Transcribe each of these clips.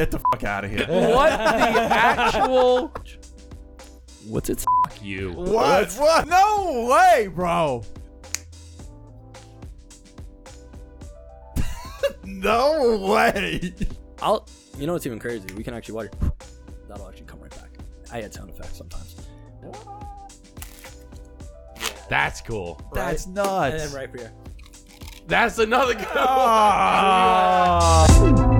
Get the fuck out of here. what the actual? What's it? Fuck you. What? What? No way, bro. no way. I'll. You know what's even crazy? We can actually watch. it. That'll actually come right back. I add sound effects sometimes. That's cool. That's And nuts. then right here. That's another good. Ah.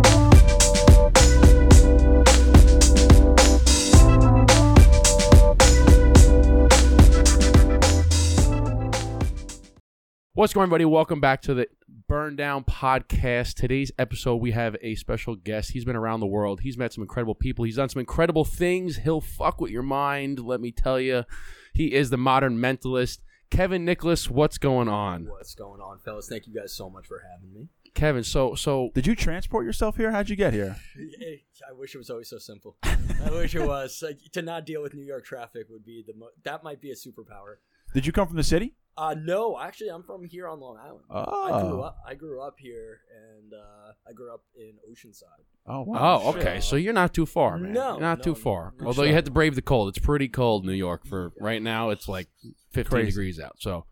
What's going, on, everybody? Welcome back to the Burn Down Podcast. Today's episode, we have a special guest. He's been around the world. He's met some incredible people. He's done some incredible things. He'll fuck with your mind. Let me tell you, he is the modern mentalist. Kevin Nicholas, what's going on, What's going on, fellas? Thank you guys so much for having me. Kevin? So, so Did you transport yourself here? How'd you get here? I wish it was always so simple. I wish it was. Like, to not deal with New York traffic would be the mo- that might be a superpower. Did you come from the city? Uh no, actually, I'm from here on Long Island. Oh. I grew up. I grew up here, and uh, I grew up in Oceanside. Oh wow. oh, okay. So you're not too far, man. No, You're not no, too far. no. Although you had to brave the cold. It's pretty cold, New York. For right now, it's like 15 Crazy. degrees out. So,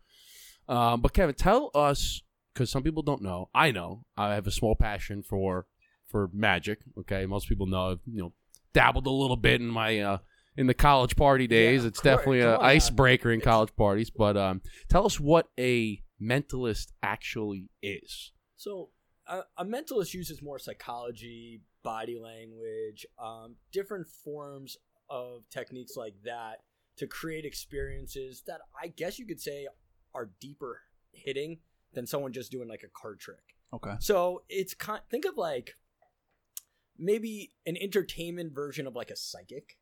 um, but Kevin, tell us because some people don't know. I know I have a small passion for for magic. Okay, most people know. I've, you know, dabbled a little bit in my uh, in the college party days. Yeah, it's of course. definitely an icebreaker in college parties. But um, tell us what a mentalist actually is. So a, a mentalist uses more psychology, body language, um, different forms of techniques like that to create experiences that I guess you could say are deeper hitting than someone just doing like a card trick. Okay. So it's kind. Think of like maybe an entertainment version of like a psychic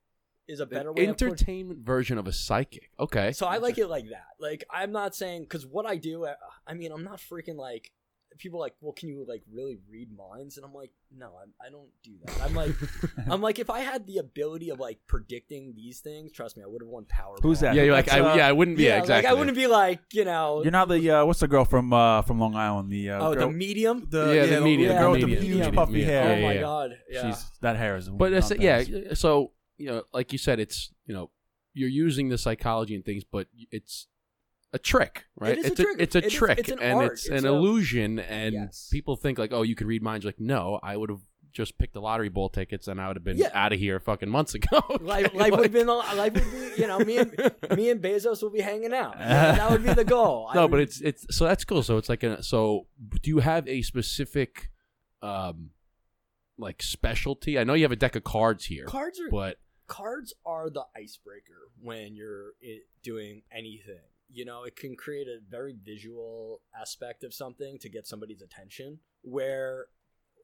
is a better way. of Entertainment version of a psychic. Okay. so I like it like that. Like I'm not saying because what I do, uh, I mean, I'm not freaking like people are like, well, can you like really read minds? And I'm like, no, I'm, I don't do that. I'm like, I'm like, if I had the ability of like predicting these things, trust me, I would have won power. Who's that? yeah, you're like, That's, I, uh, yeah, I wouldn't be. Yeah, Yeah, exactly. like I wouldn't be like, you know, You're not the uh, what's the girl from uh, from Long Island? The uh, oh, girl, the medium. the Yeah, the medium, the girl with the medium, huge medium, puffy yeah. hair. oh Yeah, my yeah. god, yeah. She's that hair is. But it's, yeah, so you know, like you said, it's you know, you're using the psychology and things, but it's a trick, right? is a it's trick. it's a It is- trick, it's an and art. it's, It's an a- illusion, and Yes. people think like, oh, you could read minds. Like, no, I would have just picked the lottery bowl tickets, and I would have been Yeah. out of here fucking months ago. Life, Okay? life would Like- have been, life would be, you know, me and me and Bezos will be hanging out. That would be the goal. No, would- but it's it's so that's cool. So it's like a so. Do you have a specific, um, like specialty? I know you have a deck of cards here, cards are but cards are the icebreaker when you're doing anything. You know, it can create a very visual aspect of something to get somebody's attention. Where,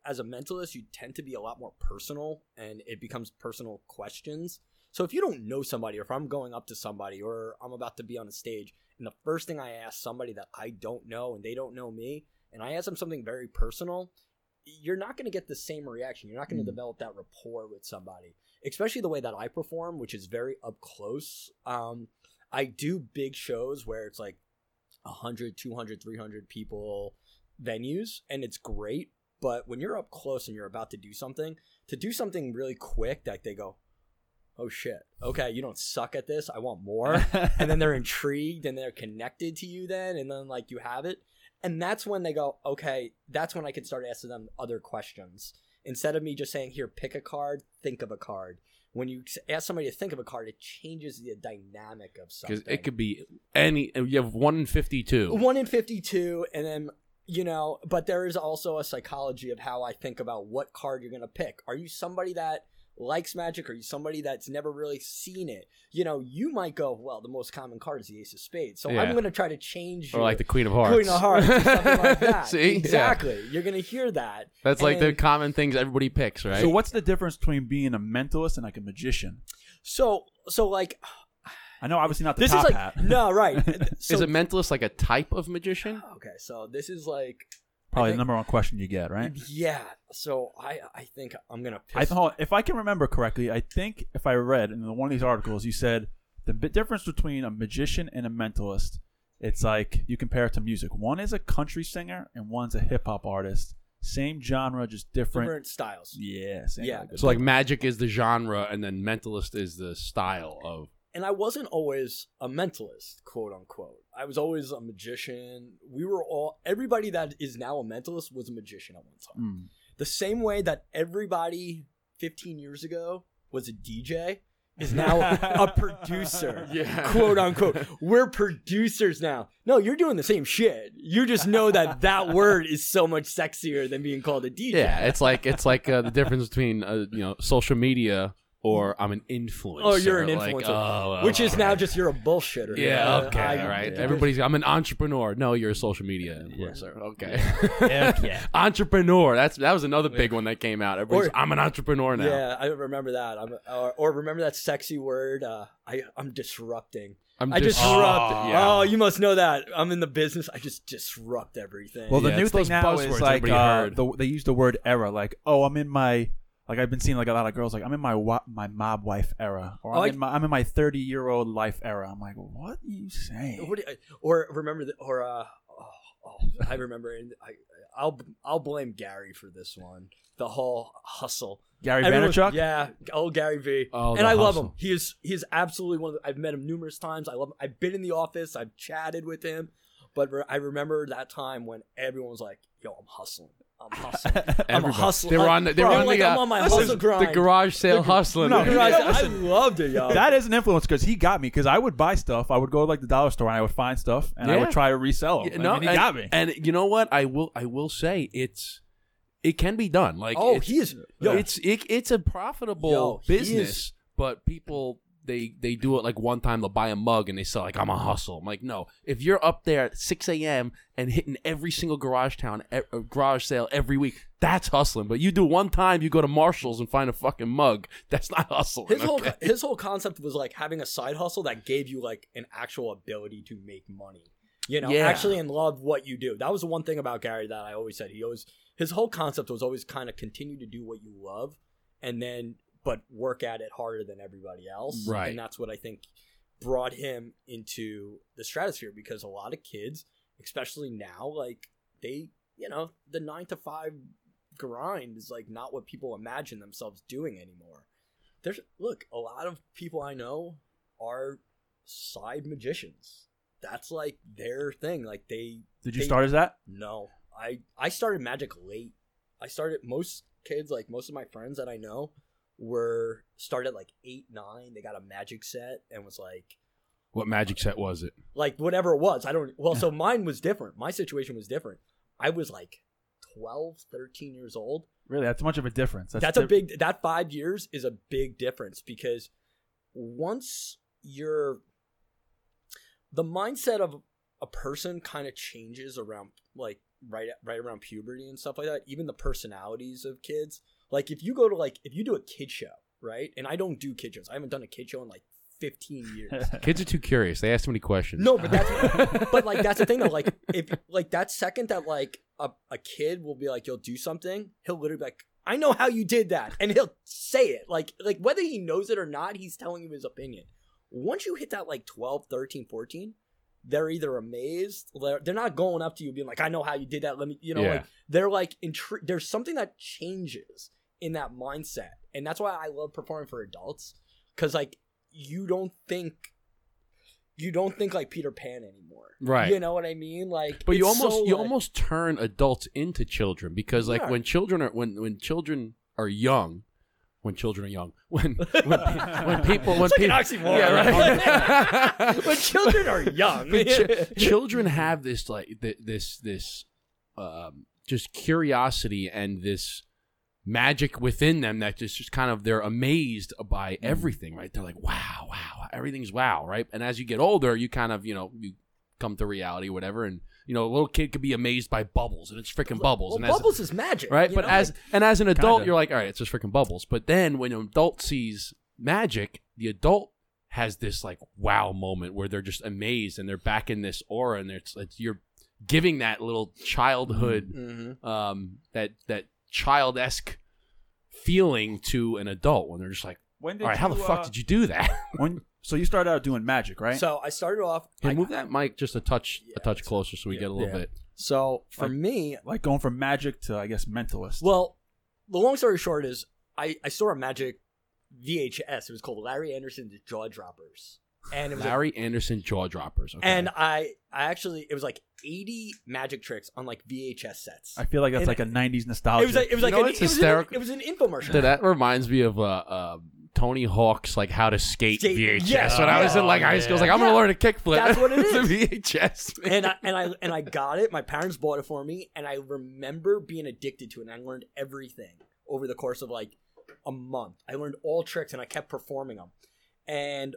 as a mentalist, you tend to be a lot more personal, and it becomes personal questions. So if you don't know somebody, or if I'm going up to somebody, or I'm about to be on a stage, and the first thing I ask somebody that I don't know and they don't know me, and I ask them something very personal, you're not going to get the same reaction. You're not going to Mm. develop that rapport with somebody especially the way that I perform, which is very up close. Um, I do big shows where it's like 100, 200, 300 people venues, and it's great. But when you're up close and you're about to do something, to do something really quick, that they go, oh shit, okay, you don't suck at this, I want more. and then they're intrigued and they're connected to you then, and then like you have it. And that's when they go, okay, that's when I can start asking them other questions instead of me just saying here pick a card think of a card when you ask somebody to think of a card it changes the dynamic of something because it could be any. You have one in fifty-two. 1 in 52 and then you know but there is also a psychology of how i think about what card you're going to pick are you somebody that likes magic or you somebody that's never really seen it you know you might go well the most common card is the ace of spades so Yeah. i'm going to try to change or your like the Queen of Hearts. Queen of Hearts or something like that. See, Yeah. exactly. You're gonna hear that. That's like the common things everybody picks, right? So what's the difference between being a mentalist and like a magician? So, so like I know obviously not the this top is like hat. no right. So, is a mentalist like a type of magician? okay, so this is like Probably I the number one question you get, right? Yeah. So I I think I'm gonna I thought, if I can remember correctly, I think if I read in one of these articles, you said the difference between a magician and a mentalist. It's like you compare it to music. One is a country singer and one's a hip hop artist. same genre, just different. different styles. Yeah, same Yeah. like- So like magic is the genre, and then mentalist is the style of. And I wasn't always a mentalist, quote unquote. I was always a magician. We were all everybody that is now a mentalist was a magician at one time. Mm. The same way that everybody 15 years ago was a DJ is now a producer. Yeah. Quote unquote. We're producers now. No, you're doing the same shit. You just know that that word is so much sexier than being called a DJ. Yeah, it's like it's like uh, the difference between uh, you know social media or I'm an influencer. Oh, you're an Like, influencer. oh, Which is now just you're a bullshitter. Yeah, okay, I- all right. yeah. Everybody's I'm an entrepreneur. No, you're a social media influencer. Okay. Heck yeah. entrepreneur. That's that was another big one that came out. Everybody's Or- I'm an entrepreneur now. Yeah, I remember that. I'm, or, or remember that sexy word? Uh, I I'm disrupting. I'm I just- disrupt. Oh, Oh, you must know that. I'm in the business. I just disrupt everything. Well, the Yeah, new it's thing now is like uh, the, they use the word era. Like, oh, I'm in my like I've been seeing like a lot of girls like I'm in my wa- my mob wife era, or I'm, in my, I'm in my 30 year old life era. I'm like, what are you saying? What you- or remember the, or uh, oh, oh, I remember. and I I'll I'll blame Gary for this one. The whole hustle. Gary Everyone's- Vaynerchuk? Yeah, oh Gary V. Oh, and I love him. He is he is absolutely one of the, I've met him numerous times. I love him. I've been in the office. I've chatted with him. But I remember that time when everyone was like, "Yo, I'm hustling. I'm hustling. I'm a Everybody. hustler." They were on the, they Bro, were on like, the, I'm uh, on my listen, hustle grind. the garage sale hustling. no, Garage- Yeah, I listen. loved it, yo. That is an influence because he got me because I would buy stuff. I would go to like the dollar store and I would find stuff and I Yeah. would try to resell them. Yeah, and no, he and, got me. And you know what? I will I will say it's it can be done. Like oh, it's, he is. Yo, it's it, it's a profitable Yo, he business, is- but people they they do it like one time they'll buy a mug and they sell like I'm a hustle. I'm like no, if you're up there at 6 a.m. and hitting every single garage town e- uh, garage sale every week, that's hustling. But you do one time, you go to Marshalls and find a fucking mug. That's not hustling. his whole his whole concept was like having a side hustle that gave you like an actual ability to make money. You know, Yeah. actually and love what you do. That was the one thing about Gary that I always said. He always his whole concept was always kind of continue to do what you love and then but work at it harder than everybody else. Right. And that's what I think brought him into the stratosphere because a lot of kids, especially now, like they, you know, the 9 to 5 grind is like not what people imagine themselves doing anymore. There's look, a lot of people I know are side magicians. That's like their thing. Like they Did you they- start as that? no. I I started magic late. I started most kids, like most of my friends that I know, were started like eight, nine. They got a magic set and was like what magic set was it? like whatever it was. I don't well, so mine was different. My situation was different. I was like 12, 13 years old. Really? That's much of a difference. That's, a diff- big that 5 years is a big difference because once you're the mindset of a person kind of changes around like right right around puberty and stuff like that even the personalities of kids like if you go to like if you do a kid show right? And i don't do kid shows. I haven't done a kid show in like 15 years. Kids are too curious. They ask too many questions. no but that's but like that's the thing though. Like if like that second that like a, a kid will be like you'll do something he'll literally be like i know how you did that and he'll say it. Like like whether he knows it or not he's telling you his opinion. Once you hit that like 12 13 14 they're either amazed they're, they're not going up to you being like i know how you did that. Let me you know Yeah. like they're like intri- there's something that changes in that mindset and that's why i love performing for adults because like you don't think you don't think like peter pan anymore Right. you know what i mean like But you almost so, you like- almost turn adults into children because like Yeah. when children are when when children are young, when children are young, when when, when people when like people yeah right. when children are young ch- children have this like th- this this um, just curiosity and this magic within them that just, just kind of they're amazed by everything right they're like wow wow everything's wow right and as you get older you kind of you know you come to reality whatever and you know a little kid could be amazed by bubbles and it's freaking bubbles well, and as, bubbles is magic right but know? as Like, and as an adult Kinda. you're like all right it's just freaking bubbles but then when an adult sees magic the adult has this like wow moment where they're just amazed and they're back in this aura and it's, it's you're giving that little childhood mhm. um that that child-esque feeling to an adult when they're just like when did All right, how the you, fuck uh, did you do that? When so you started out doing magic, right? So I started off. Hey, I- move that mic just a touch, Yeah, a touch closer, so we yeah, get a little yeah. bit. So for Like- me, like going from magic to I guess mentalist. well, the long story short is I I saw a magic VHS. It was called Larry Anderson's Jaw Droppers, and it was a- Larry Anderson jaw droppers. Okay. and I I actually it was like eighty magic tricks on like VHS sets. I feel like that's and- like a '90s nostalgia. It was like it was You like know an, what's it, was an, hysterical? it was an infomercial. Dude, that reminds me of uh, uh, Tony Hawk's like how to skate, Skate- VHS. yeah. when I was in like Oh, high school, I was like, I'm yeah. gonna learn a kickflip. That's what It's a. VHS. and I and I and I got it. My parents bought it for me, and I remember being addicted to it. And I learned everything over the course of like a month. I learned all tricks, and I kept performing them. And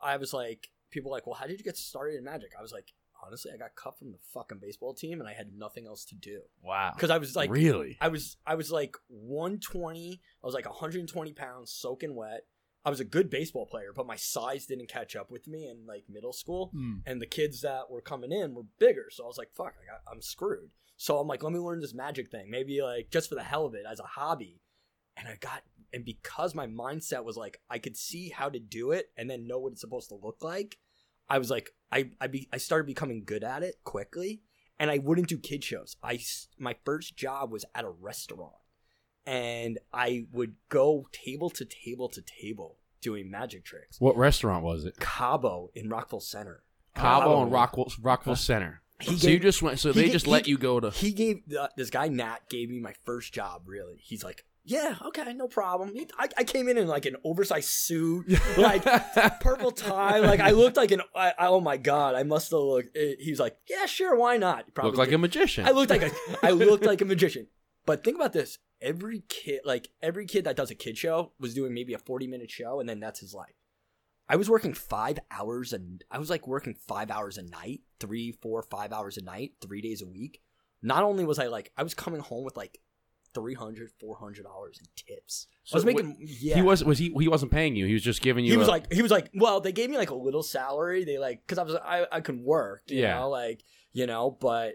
I was like, people like, well, how did you get started in magic? I was like, honestly, I got cut from the fucking baseball team, and I had nothing else to do wow. because I was like, really? I was I was like 120. I was like 120 pounds, soaking wet. I was a good baseball player, but my size didn't catch up with me in like middle school Hmm. and the kids that were coming in were bigger. So I was like, fuck, I got, I'm screwed. So I'm like, let me learn this magic thing, maybe like just for the hell of it as a hobby. And I got, and because my mindset was like, I could see how to do it and then know what it's supposed to look like. I was like, I I, be, I started becoming good at it quickly, and I wouldn't do kid shows. I my first job was at a restaurant, and I would go table to table to table doing magic tricks. What restaurant was it? Cabo in Rockville Centre. Cabo and Rockville, Rockville Centre. He so you just went. So they ga- just he- let you go to. He gave uh, this guy Nat gave me my first job. Really, he's like, yeah, okay, no problem. I, I came in in like an oversized suit, like purple tie. Like I looked like an. I, I- oh my god, I must have looked. eh, He was like, yeah, sure, why not? Probably Look like did. a magician. I looked like a I looked like a magician. But think about this. Every kid like every kid that does a kid show was doing maybe a 40 minute show and then that's his life. I was working five hours and I was like working five hours a night, three, four, five hours a night, three days a week. Not only was I like I was coming home with like 300 400 dollars in tips. So I was wait, making yeah. He was was he he wasn't paying you. He was just giving you. he was a- like he was like well they gave me like a little salary they like because i was i i could work you Yeah. know like you know but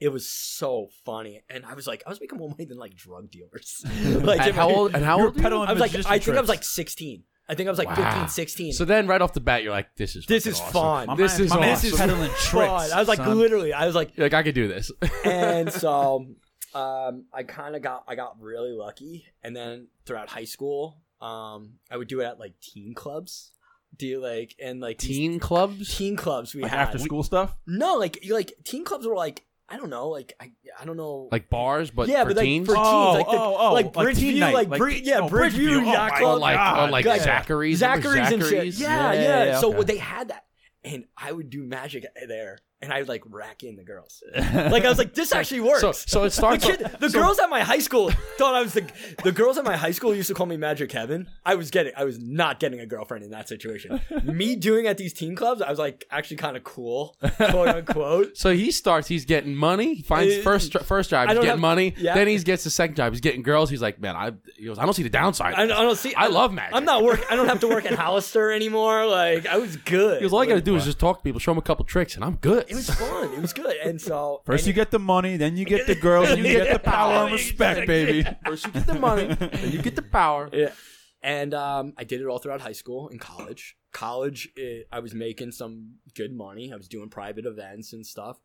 it was so funny and i was like i was making more money than like drug dealers like and how I- old? And how old? you? i was like i think i was like 16 i think i was like Wow. 15 16 So then, right off the bat, you're like, "This is This is awesome. fun. My This man- is my man's awesome. peddling tricks. Fun. i was like son. literally i was like You're like I could do this. and so um, I kind of got I got really lucky, and then throughout high school, um, I would do it at like teen clubs, do like and like these Teen clubs. teen clubs we Like had. after We- school stuff. no, like you like teen clubs were like I don't know, like I I don't know, Like bars, but yeah, for but like teens. for teens, Oh, like the, oh, oh, like like teen Bridgeview, like, like- Bri- yeah, oh, Bridgeview, Bridgeview, oh Yacht my or like or like Like Zachary's. Remember Zachary's and shit. Zachary's? Yeah, yeah. So okay. they had that, and I would do magic there, and I like rack in the girls. Like I was like, this actually works. So so it the starts. kid, the so- girls at my high school thought I was the the girls at my high school used to call me Magic Kevin. I was getting, I was not getting a girlfriend in that situation. me doing at these teen clubs, I was like actually kind of cool, quote unquote. So he starts. He's getting money. He finds Uh, first first job. He's getting have- money. yeah. Then he gets the second job. He's getting girls. He's like, man, I he goes, I don't see the downside. I, I don't see. I love magic. I'm not work. I don't have to work at Hollister anymore. Like I was good. He goes, all I got to do is just talk to people, show them a couple tricks, and I'm good. It was fun. It was good. And so First, and you get the money, then you get the girls, and you get the power and respect, baby. First you get the money, then you get the power. Yeah. And um, I did it all throughout high school and college. College, it, I was making some good money. I was doing private events and stuff.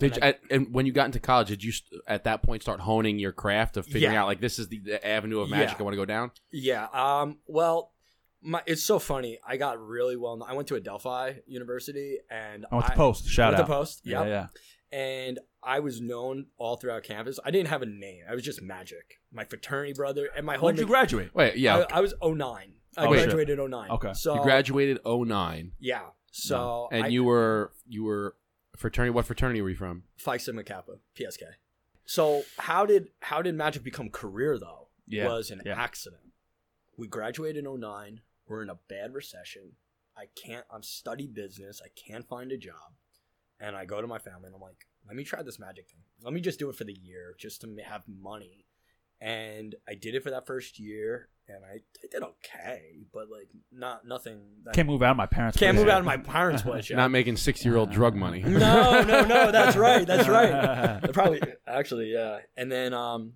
Did you, at, and when you got into college, did you st- at that point start honing your craft of figuring Yeah. out like this is the, the avenue of magic Yeah. I want to go down? Yeah. Um. Well, my it's so funny. I got really well. I went to Adelphi University, and I went to Post. Shout went out. to Post. Yeah, Yep. yeah. And I was known all throughout campus. I didn't have a name. I was just magic. My fraternity brother and my whole. When did you graduate? Wait, yeah, I, I was 09. I Oh, shit. graduated 09. Okay. So you graduated 09. Yeah. So and I, you were you were fraternity. What fraternity were you from? Phi Sigma Kappa, PSK. So how did how did magic become career though? Yeah, Was an yeah. accident. We graduated in 09. We're in a bad recession. I can't I'm study business. I can't find a job. And I go to my family and I'm like, let me try this magic thing. Let me just do it for the year just to have money. And I did it for that first year, and I, I did okay, but like not nothing. That, Can't move out of my parents' can't place move yet. out of my parents' place. yet. Not making sixty year old drug money. no, no, no. That's right. That's right. Probably actually, yeah. And then um,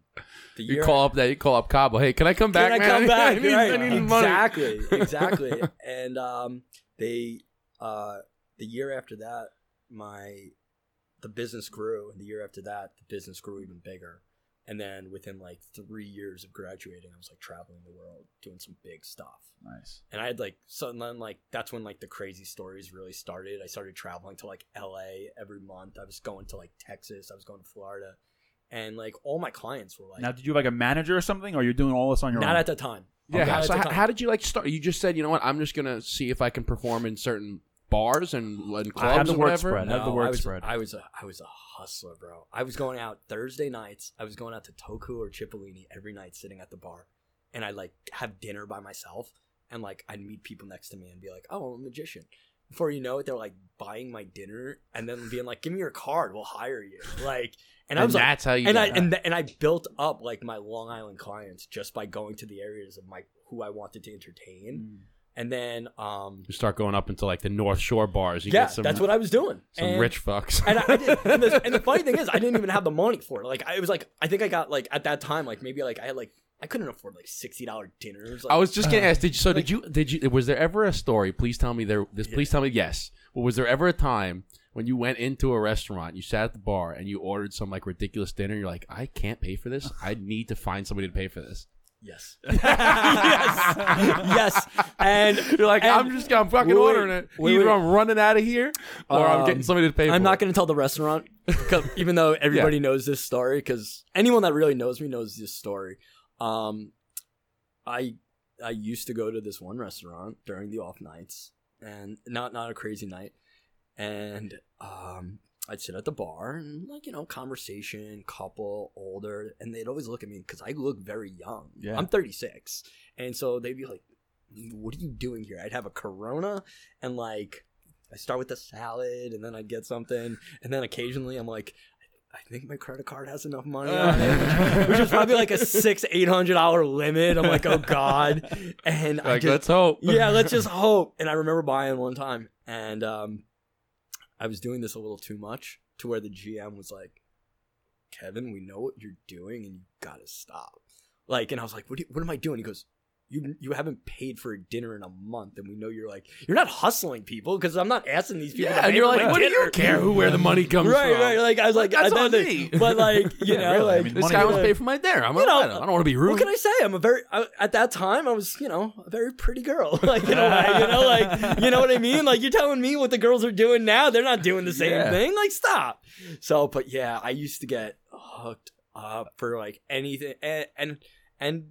the You year call up that you call up Cabo. Hey, can I come back? Can I man? come back? I need, I right. need money. Exactly. Exactly. and um, they uh, the year after that, my the business grew, and the year after that, the business grew even bigger. And then within like three years of graduating, I was like traveling the world, doing some big stuff. Nice. And I had like so then like that's when like the crazy stories really started. I started traveling to like LA every month. I was going to like Texas. I was going to Florida, and like all my clients were like, Now, did you have like a manager or something, or you're doing all this on your own? not own? at the time. Yeah. Not at so how, time. how did you like start? You just said, you know what? I'm just gonna see if I can perform in certain bars and, and I have clubs the and word whatever. spread. Have the word I was, spread. I was a I was a hustler, bro. I was going out Thursday nights. I was going out to Toku or Cipollini every night, sitting at the bar, and I'd like have dinner by myself, and like I'd meet people next to me and be like, "Oh, I'm a magician." Before you know it, they're like buying my dinner and then being like, "Give me your card, we'll hire you." Like, and, I And was like, that's how you. and I got- and, th- and I built up like my Long Island clients just by going to the areas of my who I wanted to entertain, Mm. And then um, you start going up into like the North Shore bars. You yeah, get some, that's what I was doing. some And- rich fucks. and I, I did, and, the, and the funny thing is, I didn't even have the money for it. Like, I it was like, I think I got like at that time, like maybe like I had like I couldn't afford like sixty dollar dinners. Like, I was just gonna ask. Did you, so? Did you? Did you? Was there ever a story? Please tell me there. This. Please tell me yes. But was there ever a time when you went into a restaurant, you sat at the bar, and you ordered some like ridiculous dinner? You're like, I can't pay for this. I need to find somebody to pay for this. Yes, yes, yes, and You're like, and- I'm just, I'm fucking Wait, ordering it. wait, Either wait. I'm running out of here, or I'm Um, getting somebody to pay. for I'm not going to tell the restaurant, even though everybody knows this story. Because anyone that really knows me knows this story. Um, I I used to go to this one restaurant during the off nights, and not not a crazy night, and um, I'd sit at the bar and like you know conversation, couple, older, and they'd always look at me because I look very young. Yeah. I'm 36, and so they'd be like, "What are you doing here?" I'd have a Corona and like. I start with the salad, and then I'd get something, and then occasionally I'm like, I think my credit card has enough money on it, which is probably like a six, eight hundred dollar limit. I'm like, oh god, and I just, let's hope. yeah, let's just hope. And I remember buying one time, and um, I was doing this a little too much to where the GM was like, Kevin, we know what you're doing, and you gotta stop. Like, and I was like, what, you, what am I doing? He goes. You, you haven't paid for a dinner in a month, and we know you're like you're not hustling people because I'm not asking these people. Yeah, and you're like, what do you care who where the money comes right, from? right. Like I was like, That's I on thought me. but like you Yeah, know, really. I like mean, This guy wants to pay for my dinner. I'm You know, I don't, don't want to be rude. what can I say? I'm a very I, at that time I was you know a very pretty girl. Like you know, like, you know, like you know what I mean. Like you're telling me what the girls are doing now. They're not doing the same Yeah. thing. Like stop. So, but yeah, I used to get hooked up for like anything, and and and.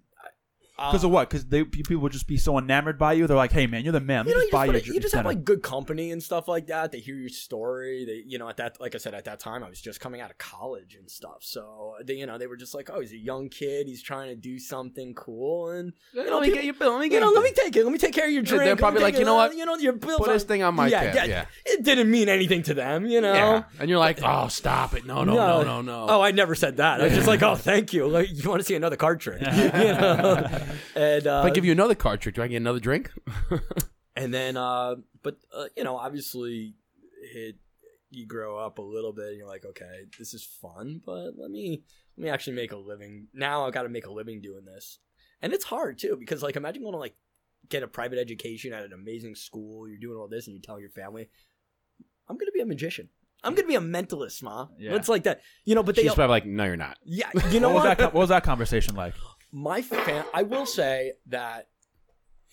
Uh, Because of what? Because people would just be so enamored by you. They're like, "Hey, man, you're the man. Let you me know, just buy you you, just, your you just have like good company and stuff like that. They hear your story. They, you know, at that, like I said, at that time, I was just coming out of college and stuff. So they, you know, they were just like, "Oh, he's a young kid. He's trying to do something cool." And Let know, me people- get your bill. Let me get. you know, let me take it. Let me take care of your Yeah, drink. they're probably like, it- you know what? You know, your bill. Put this thing on my yeah, tab. yeah, Yeah. It didn't mean anything to them, you know. Yeah. And you're like, oh, stop it. No, no, no, no, no. Oh, I never said that. I was just like, oh, thank you. Like, you want to see another card trick? you know. And uh, if I give you another card trick, do I get another drink? and then uh but uh, you know obviously it you grow up a little bit and you're like okay this is fun but let me let me actually make a living now I've gotta make a living doing this and it's hard too because like imagine going to like get a private education at an amazing school you're doing all this and you tell your family i'm gonna be a magician i'm gonna be a mentalist ma Yeah. it's like that you know but they She's probably like, no, you're not. yeah you know what was that? What was that conversation like? My fam I will say that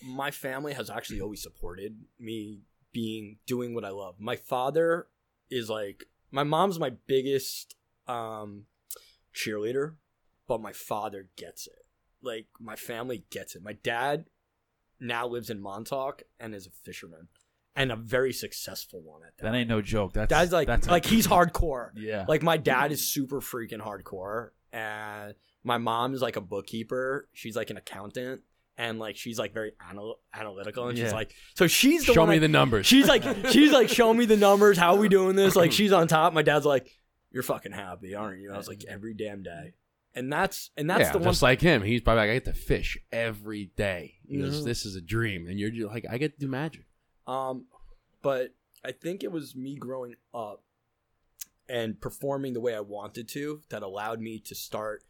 my family has actually always supported me being doing what I love. My father is like my mom's my biggest um cheerleader, but my father gets it. Like my family gets it. My dad now lives in Montauk and is a fisherman and a very successful one at that. That ain't no joke. That's Dad's like that's like he's hardcore. yeah. Like my dad is super freaking hardcore, and my mom is like a bookkeeper. She's like an accountant, and like she's like very anal- analytical, and she's Yeah. like, so she's the Show one me the numbers. She's like, she's like, show me the numbers. How are we doing this? Like she's on top. My dad's like, you're fucking happy, aren't you? I was like, every damn day. and that's and that's yeah, the one. just like him. He's probably like, I get to fish every day. He goes, Mhm. This is a dream, and you're just like, I get to do magic. Um, but I think it was me growing up and performing the way I wanted to that allowed me to start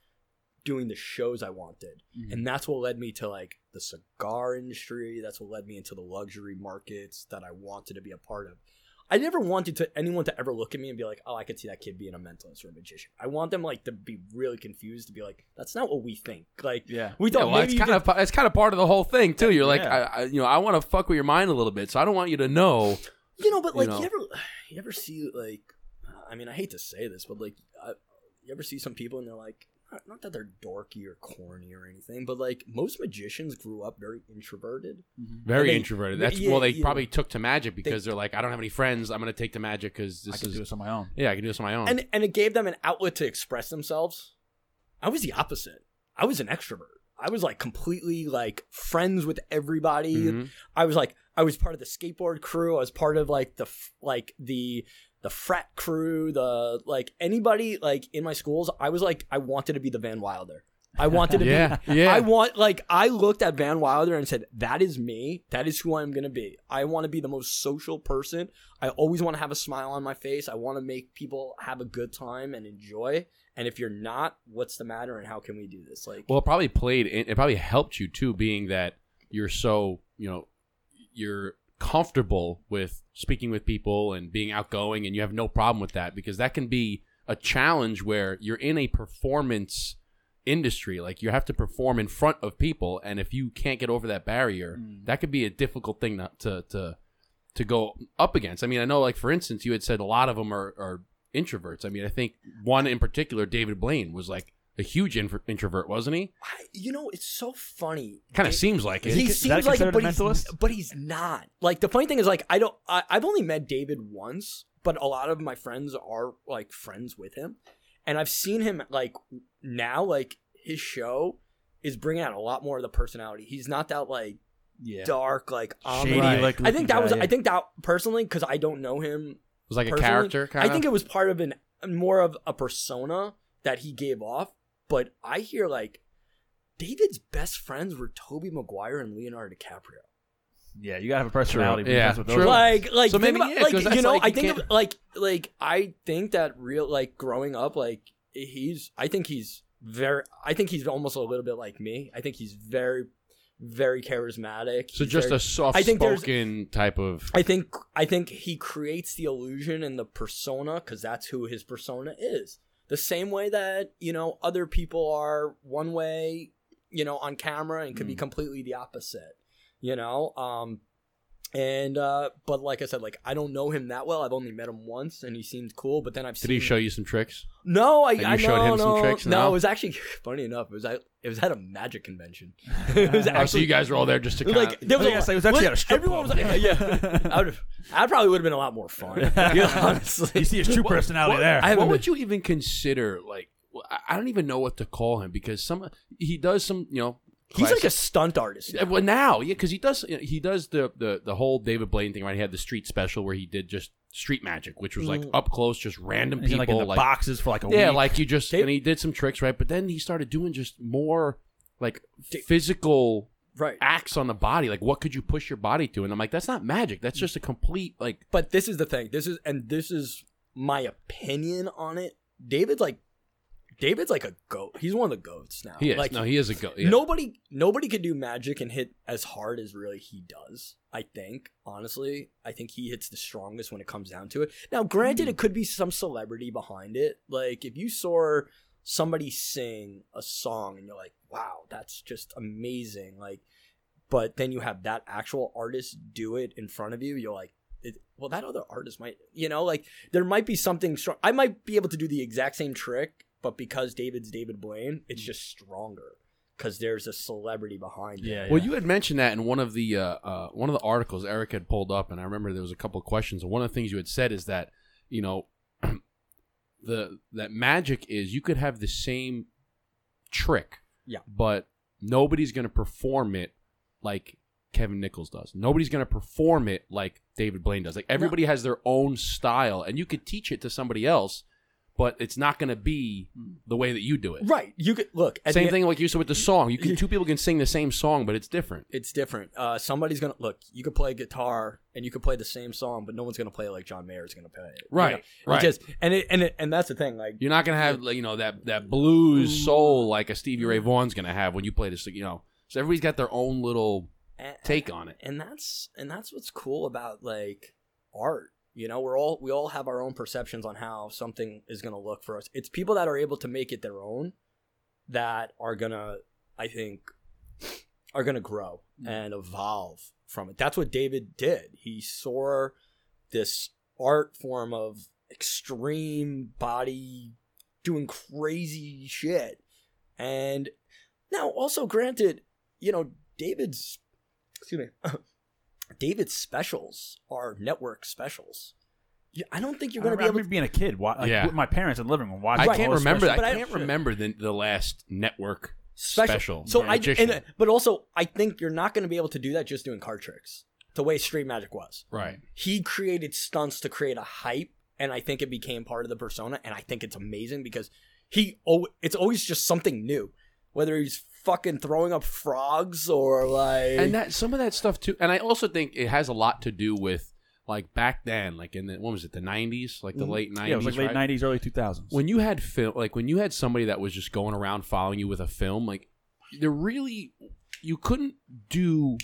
doing the shows I wanted. Mhm. And that's what led me to like the cigar industry. That's what led me into the luxury markets that I wanted to be a part of. I never wanted to anyone to ever look at me and be like, "Oh, I could see that kid being a mentalist or a magician." I want them like to be really confused to be like, "That's not what we think." Like Yeah. we Yeah, thought well, maybe it's kind of it's kind of part of the whole thing too. You're like, Yeah. I, I, you know, I want to fuck with your mind a little bit, so I don't want you to know. You know, but you like know. you ever, you ever see like, I mean, I hate to say this, but like, I, you ever see some people and they're like, not, not that they're dorky or corny or anything, but like most magicians grew up very introverted. Very they- introverted. That's yeah, well, they you probably know. took to magic because they, are like, I don't have any friends. I'm gonna take to magic because I this can is do this on my own. yeah, I can do this on my own. and and it gave them an outlet to express themselves. I was the opposite. I was an extrovert. I was like completely like friends with everybody. Mhm. I was like I was part of the skateboard crew. I was part of like the like the the frat crew. The like anybody like in my schools. I was like I wanted to be the Van Wilder. I wanted to yeah, be. yeah. I want like I looked at Van Wilder and said that is me. That is who I'm gonna be. I want to be the most social person. I always want to have a smile on my face. I want to make people have a good time and enjoy. And if you're not, what's the matter? And how can we do this? Like, Well, it probably played. It probably helped you too, being that you're so you know you're comfortable with speaking with people and being outgoing, and you have no problem with that because that can be a challenge where you're in a performance industry. Like you have to perform in front of people and if you can't get over that barrier Mm. that could be a difficult thing to to to, to go up against. I mean i know like for instance you had said a lot of them are, are introverts. I mean i think one in particular david blaine was like a huge intro- introvert wasn't he I, you know, it's so funny. Kind of seems like it. he Is that seems like it, but he's, but he's not. Like the funny thing is, like I don't. I, I've only met David once, but a lot of my friends are like friends with him, and I've seen him like now. Like his show is bringing out a lot more of the personality. He's not that like Yeah. dark, like I'm Shady, right. like I think that was. yeah. I think that personally, because I don't know him It was like a personally, character kind I of. think it was part of an more of a persona that he gave off. But I hear like David's best friends were Tobey Maguire and Leonardo DiCaprio. Yeah, you gotta have a personality. True. Yeah, that's what those true. Like, like, So maybe, about, yeah, 'cause like you know, like I think of, like, like I think that real, like, growing up, like he's, I think he's very, I think he's almost a little bit like me. I think he's very, very charismatic. so He's just very- a soft I think there's- spoken type of. I think I think he creates the illusion and the persona because that's who his persona is. The same way that you know other people are one way, you know, on camera and could be Mm. completely the opposite. You know, um, and uh, but like I said, like I don't know him that well. I've only met him once, and he seemed cool. But then I've Did seen he show you some tricks? No, I, I showed no, him some no, tricks? No, No? it was actually funny enough. It was at it was at a magic convention. it was Oh, so you guys were all there just to kind like of. there was, I a, was it was actually li- at a strip everyone club. was like, yeah. I would, that probably would have been a lot more fun. You know, honestly, You see his true personality there. I what been- would you even consider like? I- I don't even know what to call him because some he does some you know. He's like a stunt artist. Now. well now yeah because he does he does the, the the whole David Blaine thing right. He had the street special where he did just street magic, which was like Mm. up close, just random He's in, people like in the boxes for like a week. yeah, week. like you just Dave- and he did some tricks right, but then he started doing just more like physical right. acts on the body. Like what could you push your body to? And I'm like, that's not magic. That's just a complete like But this is the thing. This is and this is my opinion on it. David's like David's like a goat. He's one of the goats now. he is. Like no, he is a goat. Yeah. Nobody nobody could do magic and hit as hard as really he does. I think, honestly. I think he hits the strongest when it comes down to it. Now, granted, Hmm. it could be some celebrity behind it. Like if you saw somebody sing a song and you're like, wow, that's just amazing. Like but then you have that actual artist do it in front of you, you're like, it, well, that other artist might, you know, like there might be something strong. I might be able to do the exact same trick, but because David's David Blaine, it's Hmm. just stronger because there's a celebrity behind it. yeah, Well, you had mentioned that in one of the uh, uh, one of the articles Eric had pulled up, and I remember there was a couple of questions. And one of the things you had said is that you know the that magic is you could have the same trick, Yeah. but nobody's going to perform it like Kevin Nicholas does. Nobody's going to perform it like David Blaine does. Like everybody has their own style, and you could teach it to somebody else. But it's not going to be the way that you do it. right. You could look. Same the- thing like you said with the song. You can two people can sing the same song, but it's different. It's different. Uh, somebody's gonna look. You could play guitar and you could play the same song, but no one's gonna play it like John Mayer's gonna play it. you Right, know? It right. just and it and it and that's the thing. Like You're not going to have like, you know that that blues soul like a Stevie Ray Vaughan's going to have when you play this. You know, so everybody's got their own little and, take on it. and that's and that's what's cool about like art you know we're all we all have our own perceptions on how something is going to look for us. It's people that are able to make it their own that are going to i think are going to grow mm. and evolve from it. That's what david did. He saw this art form of extreme body doing crazy shit. And now also granted you know david's excuse me David's specials are network specials. Yeah, I don't think you're going to be remember able. to... being a kid, wa- like, Yeah. with my parents in the living room watching. I all can't those remember. specials. I but I- can't remember the the last network Special. special. So I Magician. and, but also I think you're not going to be able to do that just doing card tricks. The way Street Magic was, right. he created stunts to create a hype, and I think it became part of the persona. And I think it's amazing because he oh, it's always just something new, whether he's fucking throwing up frogs or like and that some of that stuff too and i also think it has a lot to do with like back then like in the what was it the 90s like the Mhm. late 90s yeah, it was like late right? '90s, early 2000s. when you had film like when you had somebody that was just going around following you with a film like there really you couldn't do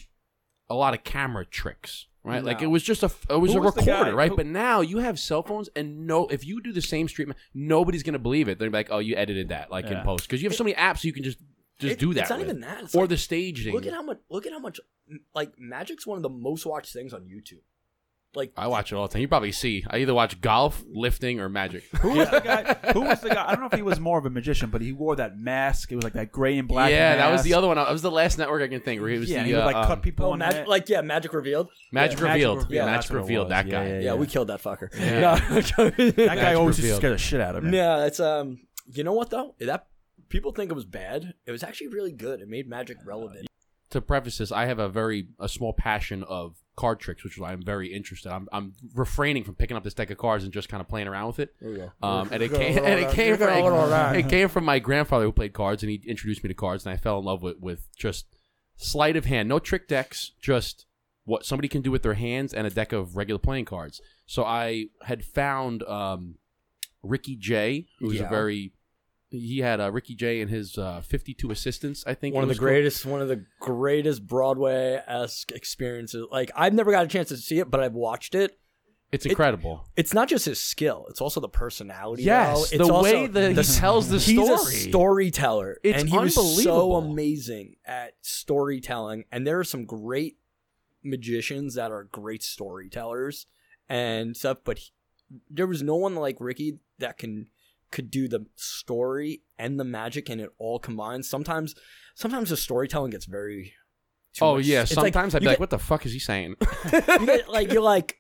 a lot of camera tricks right? Like it was just a it was Who a was recorder right? who- but now you have cell phones and no if you do the same street nobody's gonna believe it. They're like oh you edited that like in post. Because you have so many apps you can just just It- do that It's not with. even that. It's or like- the staging look at how much. Look at how much. Like Magic's one of the most watched things on YouTube. Like I watch it all the time. You probably see. I either watch golf, lifting, or magic. who was the guy? Who was the guy? I don't know if he was more of a magician, but he wore that mask. It was like that gray and black. yeah, that was the other one. That was the last network I can think. Where he was Yeah, the he would uh, like um, cut people oh, on Mag- like yeah, Magic Revealed. Magic Yeah, Revealed. Magic Yeah, Revealed, Magic that's what it Revealed. was. That Yeah, guy. yeah, Yeah, we killed that fucker. Yeah. No. that guy always used to scare the shit out of me. yeah, it's um. You know what though? That people think it was bad. It was actually really good. It made Magic relevant. To preface this, I have a very a small passion of card tricks, which is why I'm very interested. I'm, I'm refraining from picking up this deck of cards and just kind of playing around with it. There we go. Um, and it came, and it came from it came from my grandfather who played cards, and he introduced me to cards, and I fell in love with with just sleight of hand, no trick decks, just what somebody can do with their hands and a deck of regular playing cards. So I had found um, Ricky Jay, who's was a very he had uh, Ricky Jay and his uh, 52 assistants, I think. One of the was called. greatest, one of the greatest Broadway esque experiences. Like I've never got a chance to see it, but I've watched it. It's incredible. It's not just his skill; it's also the personality. yes, though. It's the way that he tells the He's story. a storyteller, It's and he was so amazing at storytelling. And there are some great magicians that are great storytellers and stuff. But he, there was no one like Ricky that can could do the story and the magic, and it all combines. Sometimes, sometimes the storytelling gets very. oh much. yeah, It's like- sometimes I'd be like, get- "What the fuck is he saying?" you get, like you're like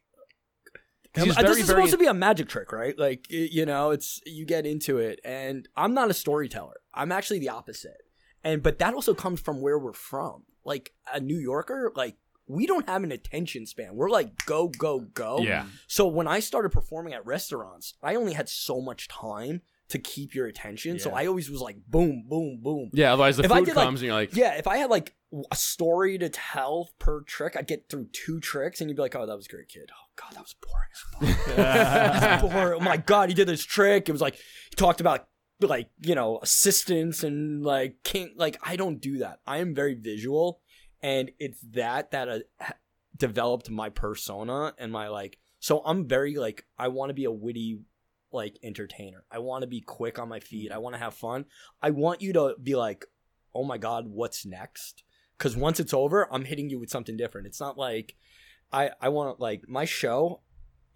he's very, this is very- supposed to be a magic trick, right? Like you know, it's you get into it, and I'm not a storyteller. I'm actually the opposite, and but that also comes from where we're from. Like a New Yorker, like we don't have an attention span. We're like go go go. Yeah. So when I started performing at restaurants, I only had so much time to keep your attention. So I always was like boom boom boom. Yeah, otherwise the If I food did, comes like- and you're like, Yeah, if I had like a story to tell per trick, I'd get through two tricks, and you'd be like, "Oh, that was a great, kid. Oh God, that was boring as fuck. That was boring. Oh my God, he did this trick. It was like he talked about like you know assistance and like king. Like I don't do that. I am very visual, and it's that that uh, developed my persona and my like. So I'm very like I want to be a witty like entertainer. I want to be quick on my feet. I want to have fun. I want you to be like, oh my god, what's next? Because once it's over, I'm hitting you with something different. It's not like I I want like my show,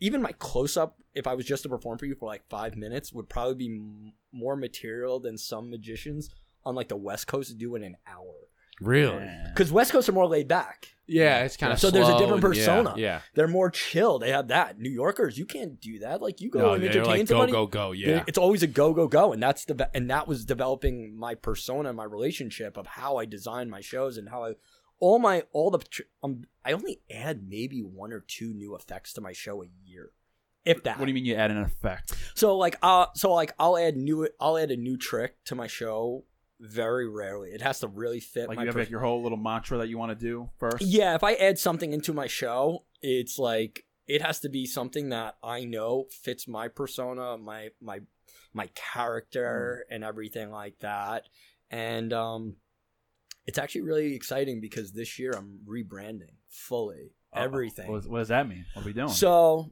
even my close up. If I was just to perform for you for like five minutes, would probably be m- more material than some magicians on like the West Coast do in an hour. Really? Because West Coast are more laid back. Yeah, it's kind of So there's a different persona. Yeah, They're more chill. They have that. New Yorkers, you can't do that. Like you go No, and they're entertain like go somebody. go go. Yeah, It's always a go go go, and that's the and that was developing my persona, and my relationship of how I design my shows and how I all my all the um, I only add maybe one or two new effects to my show a year, if that. What do you mean you add an effect? So like uh so like I'll add new I'll add a new trick to my show very rarely. It has to really fit Like you have pers- like your whole little mantra that you want to do first. Yeah, if I add something into my show, it's like it has to be something that I know fits my persona, my my my character Hmm. and everything like that. And um it's actually really exciting because this year I'm rebranding fully Uh-oh. everything. What, what does that mean? What are we doing? So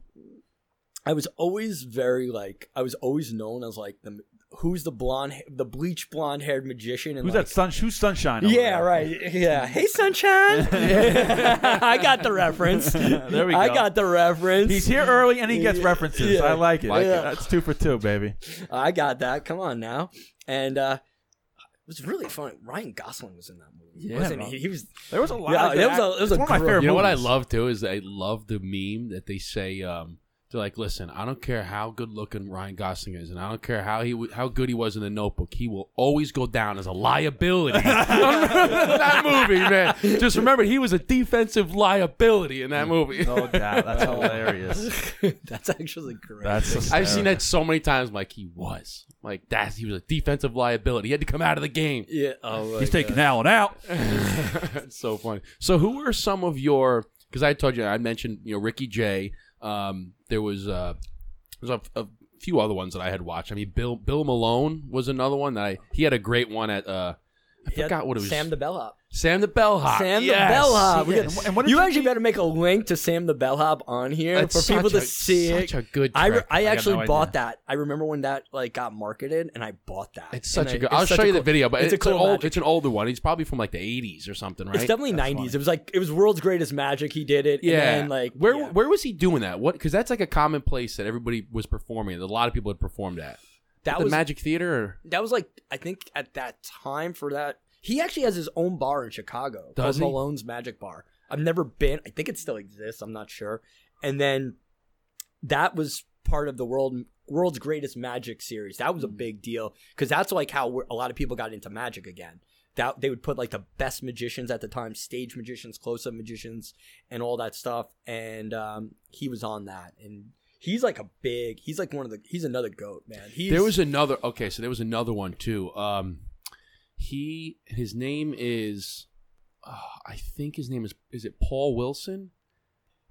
I was always very like I was always known as like the who's the blonde the bleach blonde haired magician and who's like, that sun? Who's sunshine? over yeah, there? right. Yeah. Hey, sunshine. I got the reference. There we go. I go. got the reference. He's here early and he gets references. yeah. I like it. Like it. That's two for two, baby. I got that. Come on now. And uh it was really fun. Ryan Gosling was in that movie. Yeah, wasn't bro. he? He was. There was a lot. Yeah, of it was a- it was it's a one of my great- favorite You know what I movies. love too is I love the meme that they say um, they're like, listen, I don't care how good looking Ryan Gosling is, and I don't care how he w- how good he was in the Notebook. He will always go down as a liability. that movie, man. Just remember, he was a defensive liability in that movie. No doubt. That's hilarious. That's actually great. That's I've seen that so many times. Like he was like that. He was a defensive liability. He had to come out of the game. yeah. Oh, my He's God. taking Allen out. it's so funny. So, who are some of your? Because I told you, I mentioned you know Ricky Jay. Um, there was uh, there's a, a few other ones that I had watched. I mean, Bill Bill Malone was another one that I. He had a great one at. Uh, I He forgot what it was. Sam the bellhop. Sam the Bellhop. Sam Yes, the bellhop. Yes. got- And what you you actually better make a link to Sam the bellhop on here It's for people to a- see it. Such a good. I. I got actually no bought idea. that. I remember when that like got marketed, and I bought that. it's And such I- a good. it's I'll show a you the video, but it's it's, a an old. It's an older one. He's probably from like the '80s or something, right? It's definitely That's nineties. funny. It was like it was world's greatest magic. He did it. Yeah. And then, like where yeah. where was he doing that? What? Because that's like a common place that everybody was performing. That a lot of people had performed at. That the was Magic Theater. Or? that was like I think at that time for that he actually has his own bar in Chicago Does called he? Malone's Magic Bar. I've never been. I think it still exists. I'm not sure. And then that was part of the world world's greatest magic series. That was a big deal because that's like how a lot of people got into magic again. That they would put like the best magicians at the time, stage magicians, close up magicians, and all that stuff. And um, he was on that, and he's like a big. He's like one of the. He's another goat, man. He's, There was another. Okay, so there was another one too. Um, he his name is, uh, I think his name is is it Paul Wilson?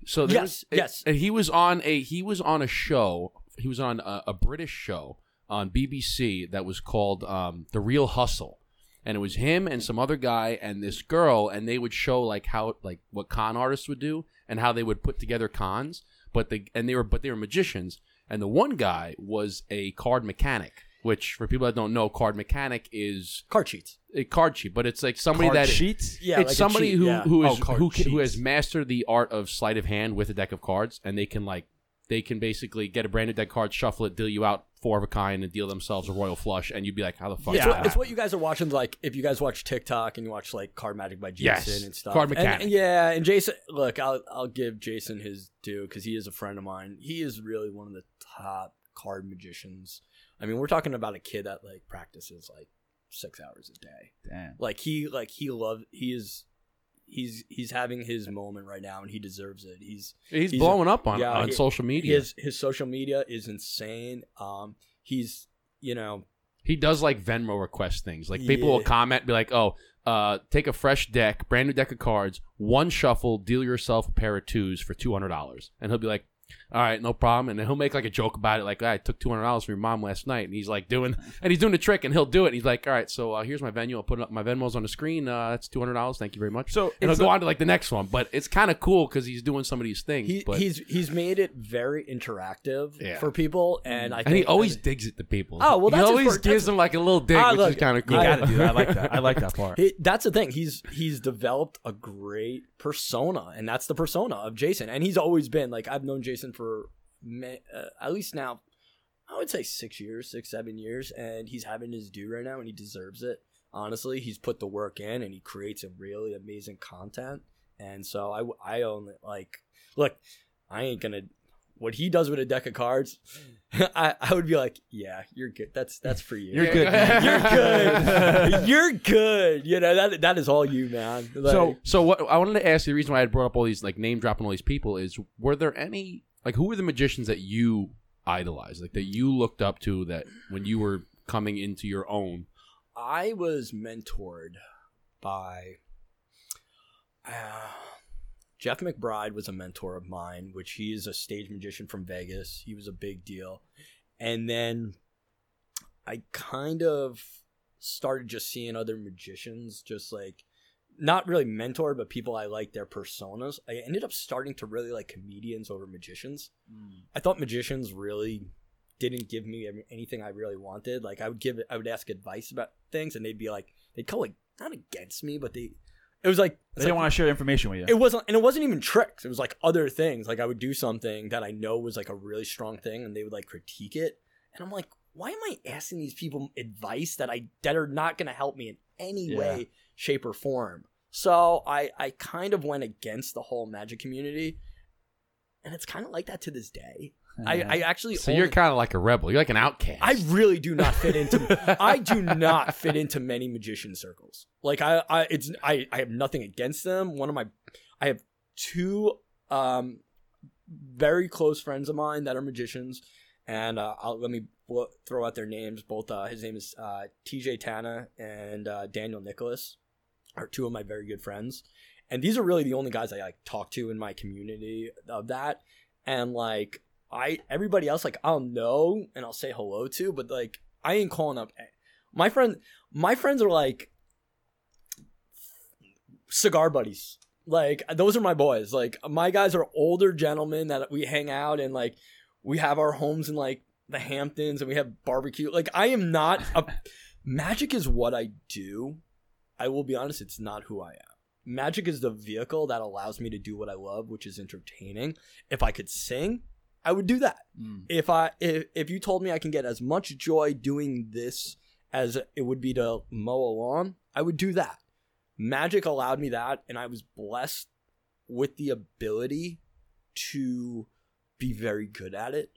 So there Yes, was, yes. and he was on a he was on a show. He was on a, a British show on BBC that was called um, The Real Hustle, and it was him and some other guy and this girl, and they would show like how like what con artists would do and how they would put together cons. But they and they were but they were magicians, and the one guy was a card mechanic. Which, for people that don't know, card mechanic is card sheets. a card cheat, but it's like somebody Card that sheets. Yeah, it's like a somebody cheat, who yeah. who oh, is Oh, card who, can, who cheats. has mastered the art of sleight of hand with a deck of cards, and they can like they can basically get a branded new deck card, shuffle it, deal you out four of a kind, and deal themselves a royal flush, and you'd be like, how the fuck? It's, what, it's what you guys are watching. Like, if you guys watch TikTok and you watch like Card Magic by Jason Yes, and stuff. Card And- and yeah, and Jason. Look, I'll I'll give Jason his due because he is a friend of mine. He is really one of the top card magicians. I mean, we're talking about a kid that like practices like six hours a day. Damn. Like he like he loves. He is. He's he's having his moment right now, and he deserves it. He's He's, He's blowing up on yeah, on he- social media. his his social media is insane. Um, he's you know he does like Venmo request things. Like people will comment, be like, "Oh, uh, take a fresh deck, brand new deck of cards, one shuffle, deal yourself a pair of twos for two hundred dollars," and he'll be like. All right, no problem. And then he'll make like a joke about it, like "Ah, I took two hundred dollars from your mom last night, and he's like doing, and he's doing the trick, and he'll do it. And he's like, all right, so uh, here's my venue. I'll put up my Venmos on the screen. Uh, that's two hundred dollars. Thank you very much. So and he'll it's go on to like the next one. But it's kind of cool because he's doing some of these things. he, but, he's he's made it very interactive Yeah. for people, and I think and he always I- digs it to people. Oh, well, he that's his always work. gives them like a little dig, Ah, which is kind of cool. You I- got to do that. I like that. I like that part. He, that's the thing. He's he's developed a great persona, and that's the persona of Jason. And he's always been like I've known Jason for uh, at least now, I would say six years, six seven years, and he's having his due right now, and he deserves it. Honestly, he's put the work in, and he creates a really amazing content. And so I I own it. Like, look, I ain't gonna. What he does with a deck of cards, I, I would be like, yeah, you're good. That's that's for you. You're good. You're good. You're good. You know that that is all you, man. Like, So, so what I wanted to ask you, the reason why I brought up all these like name dropping all these people is, were there any like who were the magicians that you idolized, like that you looked up to, that when you were coming into your own? I was mentored by uh, Jeff McBride was a mentor of mine, which he is a stage magician from Vegas. He was a big deal. And then I kind of started just seeing other magicians just like not really mentored, but people I like their personas. I ended up starting to really like comedians over magicians. Hmm. I thought magicians really didn't give me anything I really wanted. Like I would give, I would ask advice about things, and they'd be like, they'd come like not against me, but they, it was like They like- want to share information with you. it wasn't, and it wasn't even tricks. It was like other things. Like I would do something that I know was like a really strong thing, and they would like critique it, and I'm like, why am I asking these people advice that I that are not going to help me in any Yeah. way, shape, or form? So I I kind of went against the whole magic community, and it's kind of like that to this day. I I actually So only- you're kind of like a rebel. You're like an outcast. I really do not fit into I do not fit into many magician circles. Like I I it's I I have nothing against them. One of my I have two um very close friends of mine that are magicians and uh, I'll let me blo- throw out their names. Both uh, his name is uh, TJ Tana and uh, Daniel Nicholas are two of my very good friends. And these are really the only guys I like talk to in my community of that. And like I everybody else like I'll know and I'll say hello to, but like I ain't calling up my friend my friends are like cigar buddies. Like those are my boys. Like my guys are older gentlemen that we hang out and like we have our homes in like the Hamptons and we have barbecue. Like I am not a magic is what I do. I will be honest, it's not who I am. Magic is the vehicle that allows me to do what I love, which is entertaining. If I could sing, I would do that. Mm. If I if, if you told me I can get as much joy doing this as it would be to mow a lawn, I would do that. Magic allowed me that, and I was blessed with the ability to be very good at it.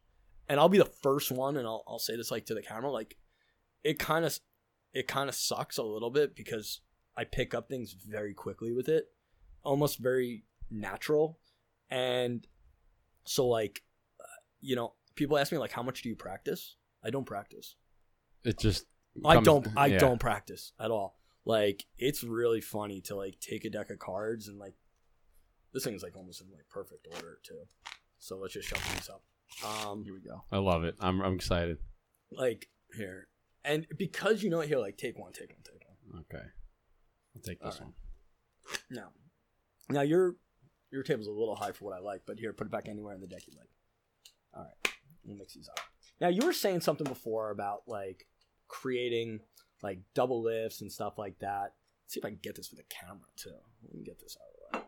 And I'll be the first one, and I'll, I'll say this like to the camera, like it kind of it kind of sucks a little bit because I pick up things very quickly with it, almost very natural, and so like you know people ask me like how much do you practice? I don't practice. It just. I don't I yeah. don't practice at all. Like it's really funny to like take a deck of cards and like this thing is like almost in like perfect order too. So let's just shuffle these up. Um Here we go. I love it. I'm I'm excited. like here. And because you know it here, like take one, take one, take one. Okay. I'll take this All right. one. Now now your your table's a little high for what I like, but here, put it back anywhere in the deck you like. Alright. We'll mix these up. Now you were saying something before about like creating like double lifts and stuff like that. Let's see if I can get this for the camera too. Let me get this out of the way.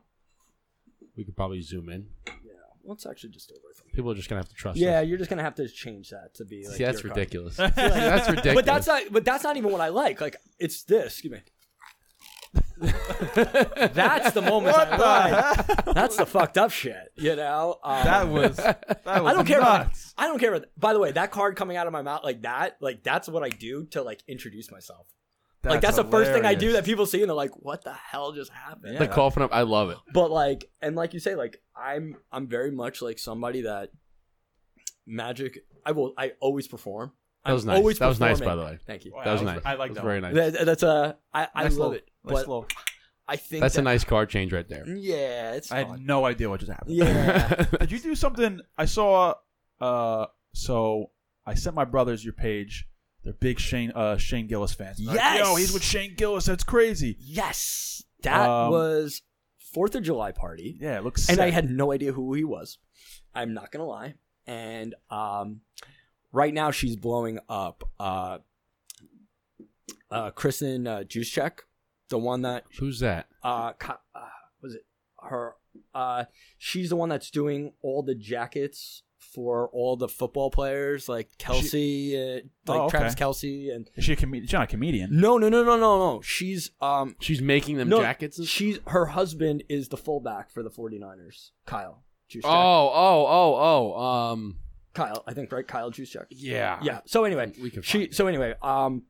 We could probably zoom in. Yeah, let's actually just do it from. People are just gonna have to trust. Yeah, us. you're just gonna have to change that to be like. See, that's your card. ridiculous. that's ridiculous. But that's not. But that's not even what I like. Like it's this. Excuse me. That's the moment I like. That's the fucked up shit. You know. Um, That was that was I don't care about. I don't care about. By the way, that card coming out of my mouth like that, like that's what I do to like introduce myself. like that's the first thing I do that people see and they're like, "What the hell just happened?" Yeah. the coughing up. I love it. but like and like you say like i'm i'm very much like somebody that magic i will i always perform That I'm was nice. always That was nice, by the way. thank you Wow, That was I nice. I like that. that. Very one. nice. that, that's a i i Nice love little- it nice but little- i think That's a nice card change right there. yeah it's I had no idea what just happened. yeah Did you do something? I saw. Uh, so I sent my brothers your page. They're big Shane uh, Shane Gillis fans. They're like, Yes! Yo, he's with Shane Gillis. That's crazy. yes that Um, was fourth of july party Yeah, it looks. and sick. i had no idea who he was i'm not gonna lie and um right now she's blowing up uh uh kristen uh Juszczyk, the one that Who's that? uh, Ka- uh was it her uh she's the one that's doing all the jackets for all the football players like Kelce uh, like Oh, okay. Travis Kelce and Is she a com- she's not a comedian. no no no no no no she's um She's making them no, jackets. And she's her husband is the fullback for the 49ers Kyle Juszczyk. oh, oh, oh, oh. Um. Kyle I think right Kyle Juszczyk Yeah. yeah so anyway We can. she find so anyway um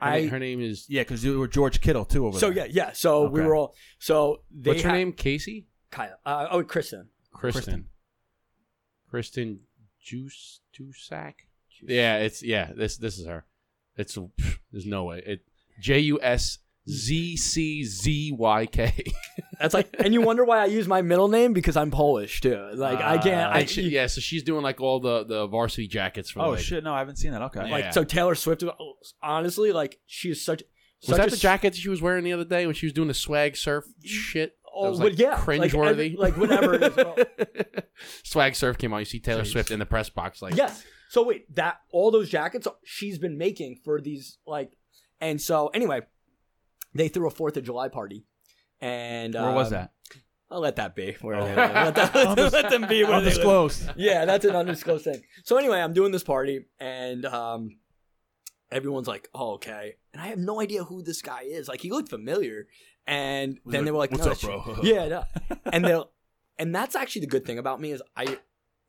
her, I name, her name is. Yeah, because you were George Kittle too over so there. yeah yeah so we were all so they What's her ha- name? Casey. Kyle uh, oh Kristen Kristen. Kristen. Kristen Juice Jusack. Yeah, it's yeah. This this is her. It's there's no way. It J U S Z C Z Y K. That's like, and you wonder why I use my middle name because I'm Polish too. Like I can't. Uh, I, And she- yeah, so she's doing like all the the varsity jackets for. Oh like, shit! No, I haven't seen that. Okay. Yeah. like so Taylor Swift. Honestly, like she is such. Was such that a the jacket she was wearing the other day when she was doing the swag surf shit? Oh, that was but like yeah, like, cringeworthy. every- like, whatever it is, well- swag surf came on. You see Taylor Jeez. Swift in the press box, like Yes. So wait, that all those jackets she's been making for these like, and so anyway, they threw a Fourth of July party, and Where was um, that? I'll let that be. Where Oh. Let, that, let them be where. Undisclosed. Yeah, that's an undisclosed thing. So anyway, I'm doing this party, and um, everyone's like, "Oh, okay," and I have no idea who this guy is. Like, he looked familiar, and Was then they were like, "What's "No, up, bro?" Yeah, no. and they and that's actually the good thing about me is I,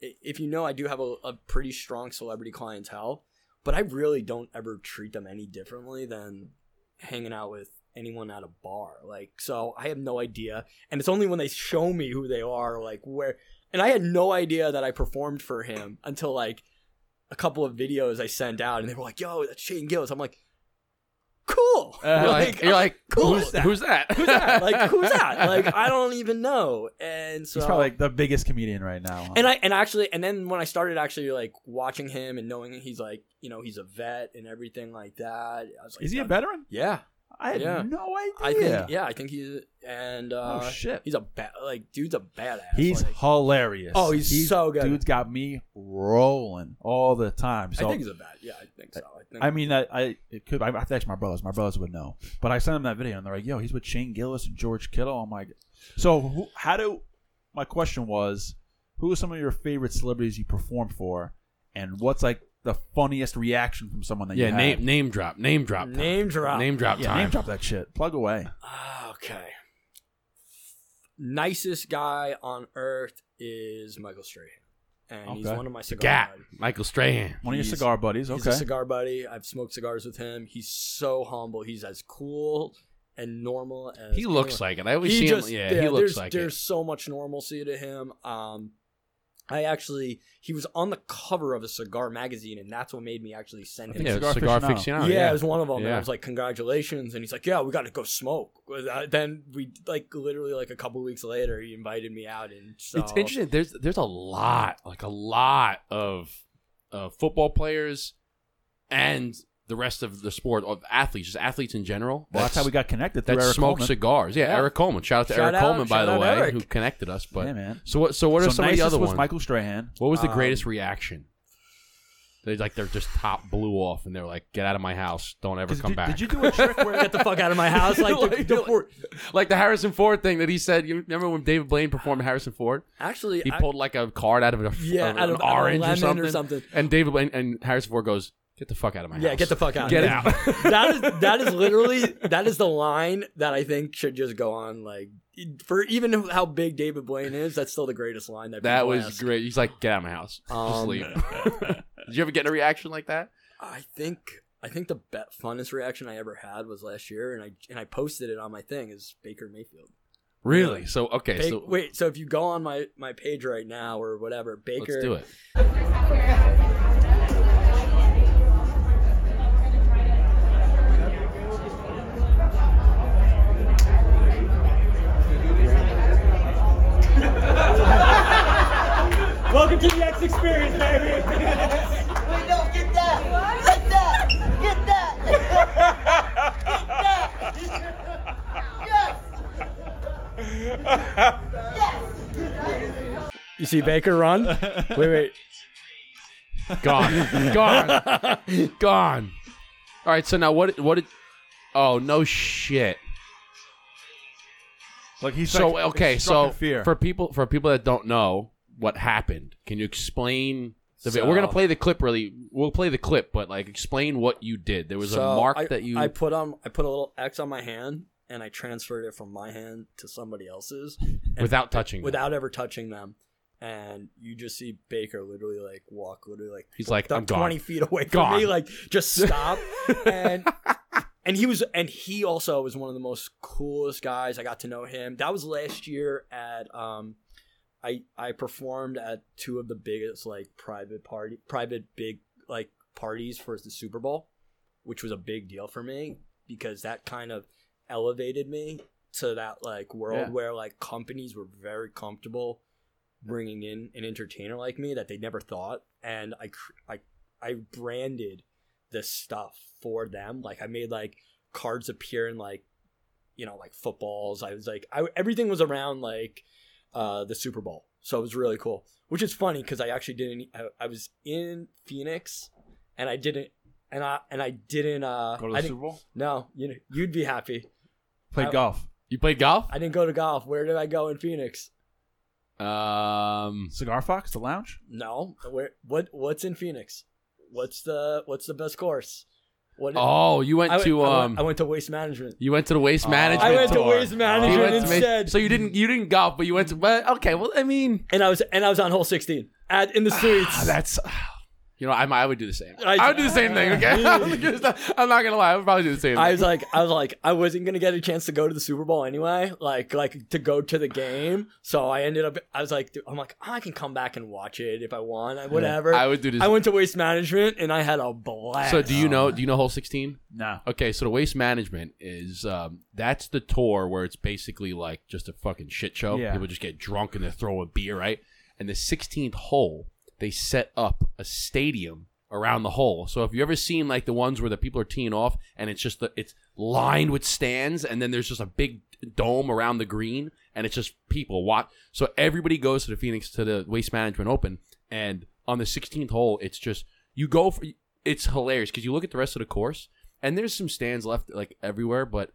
if you know, I do have a, a pretty strong celebrity clientele, but I really don't ever treat them any differently than hanging out with anyone at a bar. Like, so I have no idea, and it's only when they show me who they are, like where, and I had no idea that I performed for him until like a couple of videos I sent out, and they were like, "Yo, that's Shane Gillis." I'm like, "Cool." Uh, you're like, you're like cool. who's, who's that? who's that? Like, who's that? Like, I don't even know. And so, He's probably like the biggest comedian right now. huh? and I and actually, and then when I started actually like watching him and knowing he's like, you know, he's a vet and everything like that, I was like, is he a veteran? Yeah, I had Yeah. no idea. I think, yeah, I think he's and uh, Oh shit. he's a bad, like, dude's a badass. He's like, hilarious. Oh, he's so good. Dude's got me rolling all the time. So I think he's a bad. Yeah, I think so. I think. I mean, I, I it could. I have to ask my brothers. My brothers would know. But I sent them that video, and they're like, "Yo, he's with Shane Gillis and George Kittle." I'm like, so who, how do? My question was, who are some of your favorite celebrities you performed for, and what's like the funniest reaction from someone that yeah, you had? name name drop, name drop, time. name drop. name drop yeah, time. name drop that shit. Plug away. Ah, okay. Nicest guy on earth is Michael Strahan, and he's Okay. one of my cigar Gat, buddies. Michael Strahan. One of your He's- cigar buddies. He's Okay. a cigar buddy. I've smoked cigars with him. He's so humble. He's as cool and normal as He looks anyone. like it. I always he see just him. Yeah, he looks there's, like there's it. so much normalcy to him. Um, I actually he was on the cover of a cigar magazine, and that's what made me actually send him. Yeah, Cigar cigar, Aficionado. yeah, Yeah, it was one of them. And I was like, "Congratulations!" And he's like, "Yeah, we got to go smoke." Then we like literally like a couple weeks later, he invited me out, and so It's interesting. There's there's a lot, like a lot of uh, football players and the rest of the sport of athletes, just athletes in general. well, that's how we got connected through that Eric smoke Coleman. cigars. Yeah, Yeah. Eric Coleman. Shout out to Shout Eric out- Coleman, by the way, Eric. who connected us. But yeah, man. so what? So what are so some of the nicest other was ones? Michael Strahan. what was the Um, greatest reaction? They like they're just top blew off, and they're like, "Get out of my house! Don't ever come did, back." did you do a trick where get the fuck out of my house. Like, the, Like- the for- like the Harrison Ford thing that he said? You remember when David Blaine performed Harrison Ford? actually, He I- pulled like a card out of a, yeah, of out an of orange lemon or something, or something. and David Blaine and Harrison Ford goes, "Get the fuck out of my house! Yeah, get the fuck out. Get That- out!" that is that is literally that is the line that I think should just go on. Like for even how big David Blaine is, that's still the greatest line that That was ask. great. He's like, "Get out of my house! Just Um, leave." Did you ever get a reaction like that? I think I think the be- funnest reaction I ever had was last year, and I and I posted it on my thing is Baker Mayfield. Really? So okay, Ba- so wait, so if you go on my my page right now or whatever, Baker. let's do it. Welcome to the X Experience, baby. Wait, no, get that! Get that! Get that! Get that! Yes! Yes. You see Baker run? wait, wait. Gone, gone, gone. All right. So now what? What? Did, oh no shit. Like he's so like, okay, so fear. for people for people that don't know what happened, can you explain? The So- We're gonna play the clip. Really, we'll play the clip, but like explain what you did. There was So a mark I, that you. I put on I put a little X on my hand and I transferred it from my hand to somebody else's Without touching them. without ever touching them. And you just see Baker literally like walk literally like He's like, I'm gone. twenty feet away from Gone. me, like just stop. and and he was and he also was one of the most coolest guys. I got to know him. That was last year at um I I performed at two of the biggest like private party private big like parties for the Super Bowl, which was a big deal for me because that kind of elevated me to that like world Yeah. where like companies were very comfortable bringing in an entertainer like me that they never thought. And I I I branded this stuff for them. Like I made like cards appear in like you know like footballs. I was like I, everything was around like uh the Super Bowl so it was really cool which is funny because I actually didn't I, I was in Phoenix and I didn't and I and I didn't uh Go to I the didn't, Super Bowl. no you know you'd be happy Played I- golf. You played golf? I didn't go to golf where did I go in Phoenix Um, Cigar Fox, the lounge. No, where what what's in Phoenix? What's the what's the best course? What oh, you went I went, to I um, went, I went to waste management. you went to the waste Oh. management. I went to waste management went to ma- instead, so you didn't you didn't golf, but you went to. But okay, well, I mean, and I was and I was on hole sixteen at in the streets. ah, that's. You know, I, I would do the same. I- I, would do the same thing. Okay, I'm not gonna lie. I would probably do the same. I was like, I was like, I wasn't gonna get a chance to go to the Super Bowl anyway, like, like to go to the game. So I ended up, I was like, dude, I'm like, I can come back and watch it if I want, whatever. I would do this. I went to Waste Management and I had a blast. so do you know? Do you know hole 16? No. Okay, so the waste management is um, that's the tour where it's basically like just a fucking shit show. Yeah. People just get drunk and they throw a beer, right? And the 16th hole, they set up a stadium around the hole. So if you ever seen like the ones where the people are teeing off and it's just the, it's lined with stands and then there's just a big dome around the green and it's just people watch. So everybody goes to the Phoenix to the Waste Management Open and on the 16th hole, it's just you go for it's hilarious because you look at the rest of the course and there's some stands left like everywhere, but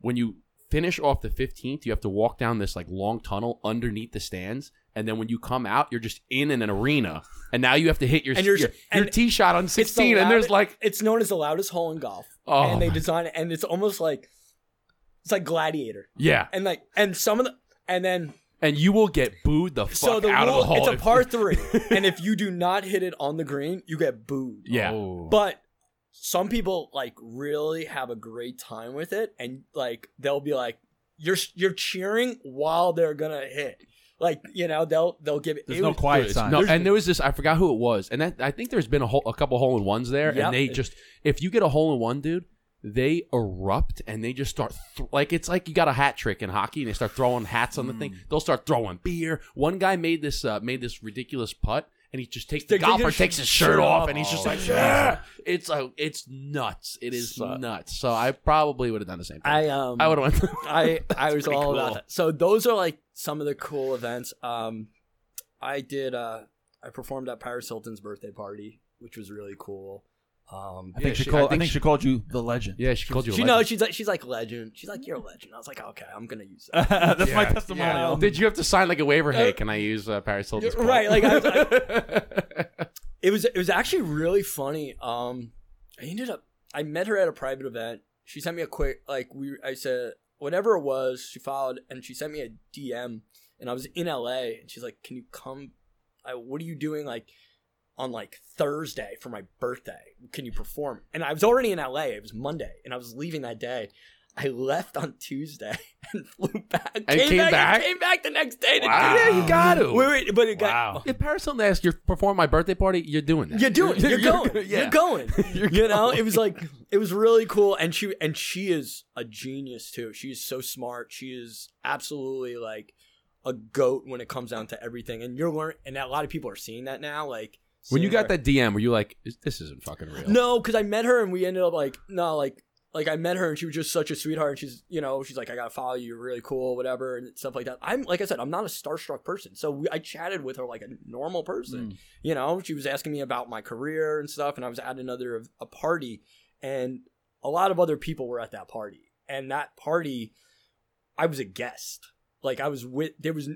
when you finish off the 15th, you have to walk down this like long tunnel underneath the stands. And then when you come out, you're just in an arena, and now you have to hit your And your, your and tee shot on It's the 16, and there's like it's known as the loudest hole in golf. Oh and they my- design it, and it's almost like it's like Gladiator, yeah, and like and some of the and then and you will get booed the fuck so the out rule of the hole. it's a par three, and if you do not hit it on the green, you get booed. yeah, Oh. But some people like really have a great time with it, and like they'll be like, you're you're cheering while they're gonna hit. Like you know they'll they'll give it. There's it no was- quiet Dude, sign. No, and there was this. I forgot who it was, and that, I think there's been a, whole, a couple hole in ones there, Yep. and they just if you get a hole in one, dude, they erupt and they just start th- like it's like you got a hat trick in hockey, and they start throwing hats on the thing. Mm. They'll start throwing beer. One guy made this uh, made this ridiculous putt. And he just takes the golfer takes his shirt off, and he's just like, yeah. It's a, it's nuts. It is So- nuts. So I probably would have done the same thing. I um I would have went. I I was pretty all cool. about that. So those are like some of the cool events. Um, I did. Uh, I performed at Paris Hilton's birthday party, which was really cool. Um, I think Yeah, she she- called. I I think think, she, called you the legend. yeah, she called you. a she legend. knows she's like she's like legend. She's like you're a legend. I was like okay, I'm gonna use that. That's my testimonial. Yeah. Did you have to sign like a waiver? Hey, Uh, can I use uh, Paris Hilton's? You're right, like, I was It was it was actually really funny. Um, I ended up I met her at a private event. She sent me a quick like we I said whatever it was. She followed and she sent me a DM, and I was in LA, and she's like, "Can you come? I, what are you doing like on like Thursday for my birthday? Can you perform?" And I was already in LA. It was Monday, and I was leaving that day. I left on Tuesday and flew back. And came back? Came back the next day. To Wow. Yeah, you got to. Wait, wait, but it got, Wow. If Paris Hilton asks you to perform my birthday party, you're doing that. You're doing. You're going. yeah. You're going. You're you know, going. it was like it was really cool, and she and she is a genius too. She is so smart. She is absolutely like a goat when it comes down to everything. And you're learning, and a lot of people are seeing that now. Like When you got that DM, were you like, "This- "This isn't fucking real"? no, because I met her and we ended up like no, like like I met her and she was just such a sweetheart. And she's you know she's like I gotta follow you, you're really cool, whatever, and stuff like that. I'm like I said, I'm not a starstruck person, so we, I chatted with her like a normal person. Mm. You know, she was asking me about my career and stuff, and I was at another a party, and a lot of other people were at that party, and that party, I was a guest. Like I was with there was,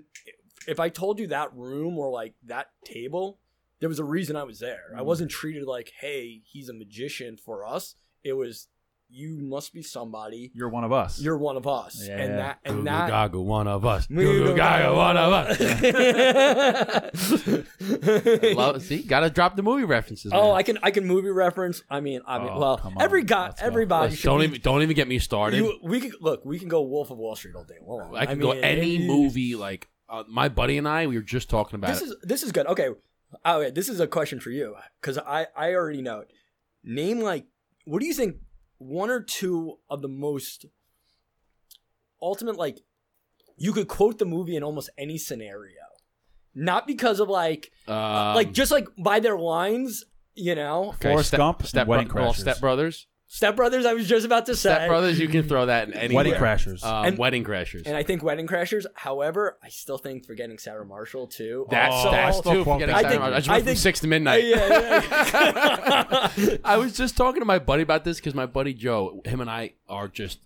if I told you that room or like that table, there was a reason I was there. I Mm. wasn't treated like, hey, he's a magician for us. It was, you must be somebody. You're one of us. You're one of us, Yeah. and that and Goo that. Gaga, one of us. Goo Goo Goo Gaga, one of us. us. Love, see, gotta drop the movie references. Oh, man. I can I can movie reference. I mean, I mean, Oh, well, every guy, Let's go. everybody Let's- should don't be- even don't even get me started. You, we could look. We can go Wolf of Wall Street all day long. I can go mean, any movie like uh, my buddy and I, we were just talking about This it. is this is good. Okay, oh, wait, this is a question for you because I I already know it. Name like what do you think one or two of the most ultimate like you could quote the movie in almost any scenario, not because of like um, like just like by their lines, you know. okay, Forrest Step- Gump and Step, Wedding Bro- well, Crashers. Step Brothers. Step Brothers, I was just about to say. Step Brothers, you can throw that in any Wedding Crashers. Um, And- wedding Crashers. And I think Wedding Crashers. However, I still think forgetting Sarah Marshall too. that's Oh, that's I still too. quote forgetting. Sarah I think- Marshall. I just I went from think- six to midnight. yeah, yeah. I was just talking to my buddy about this because my buddy Joe, him and I are just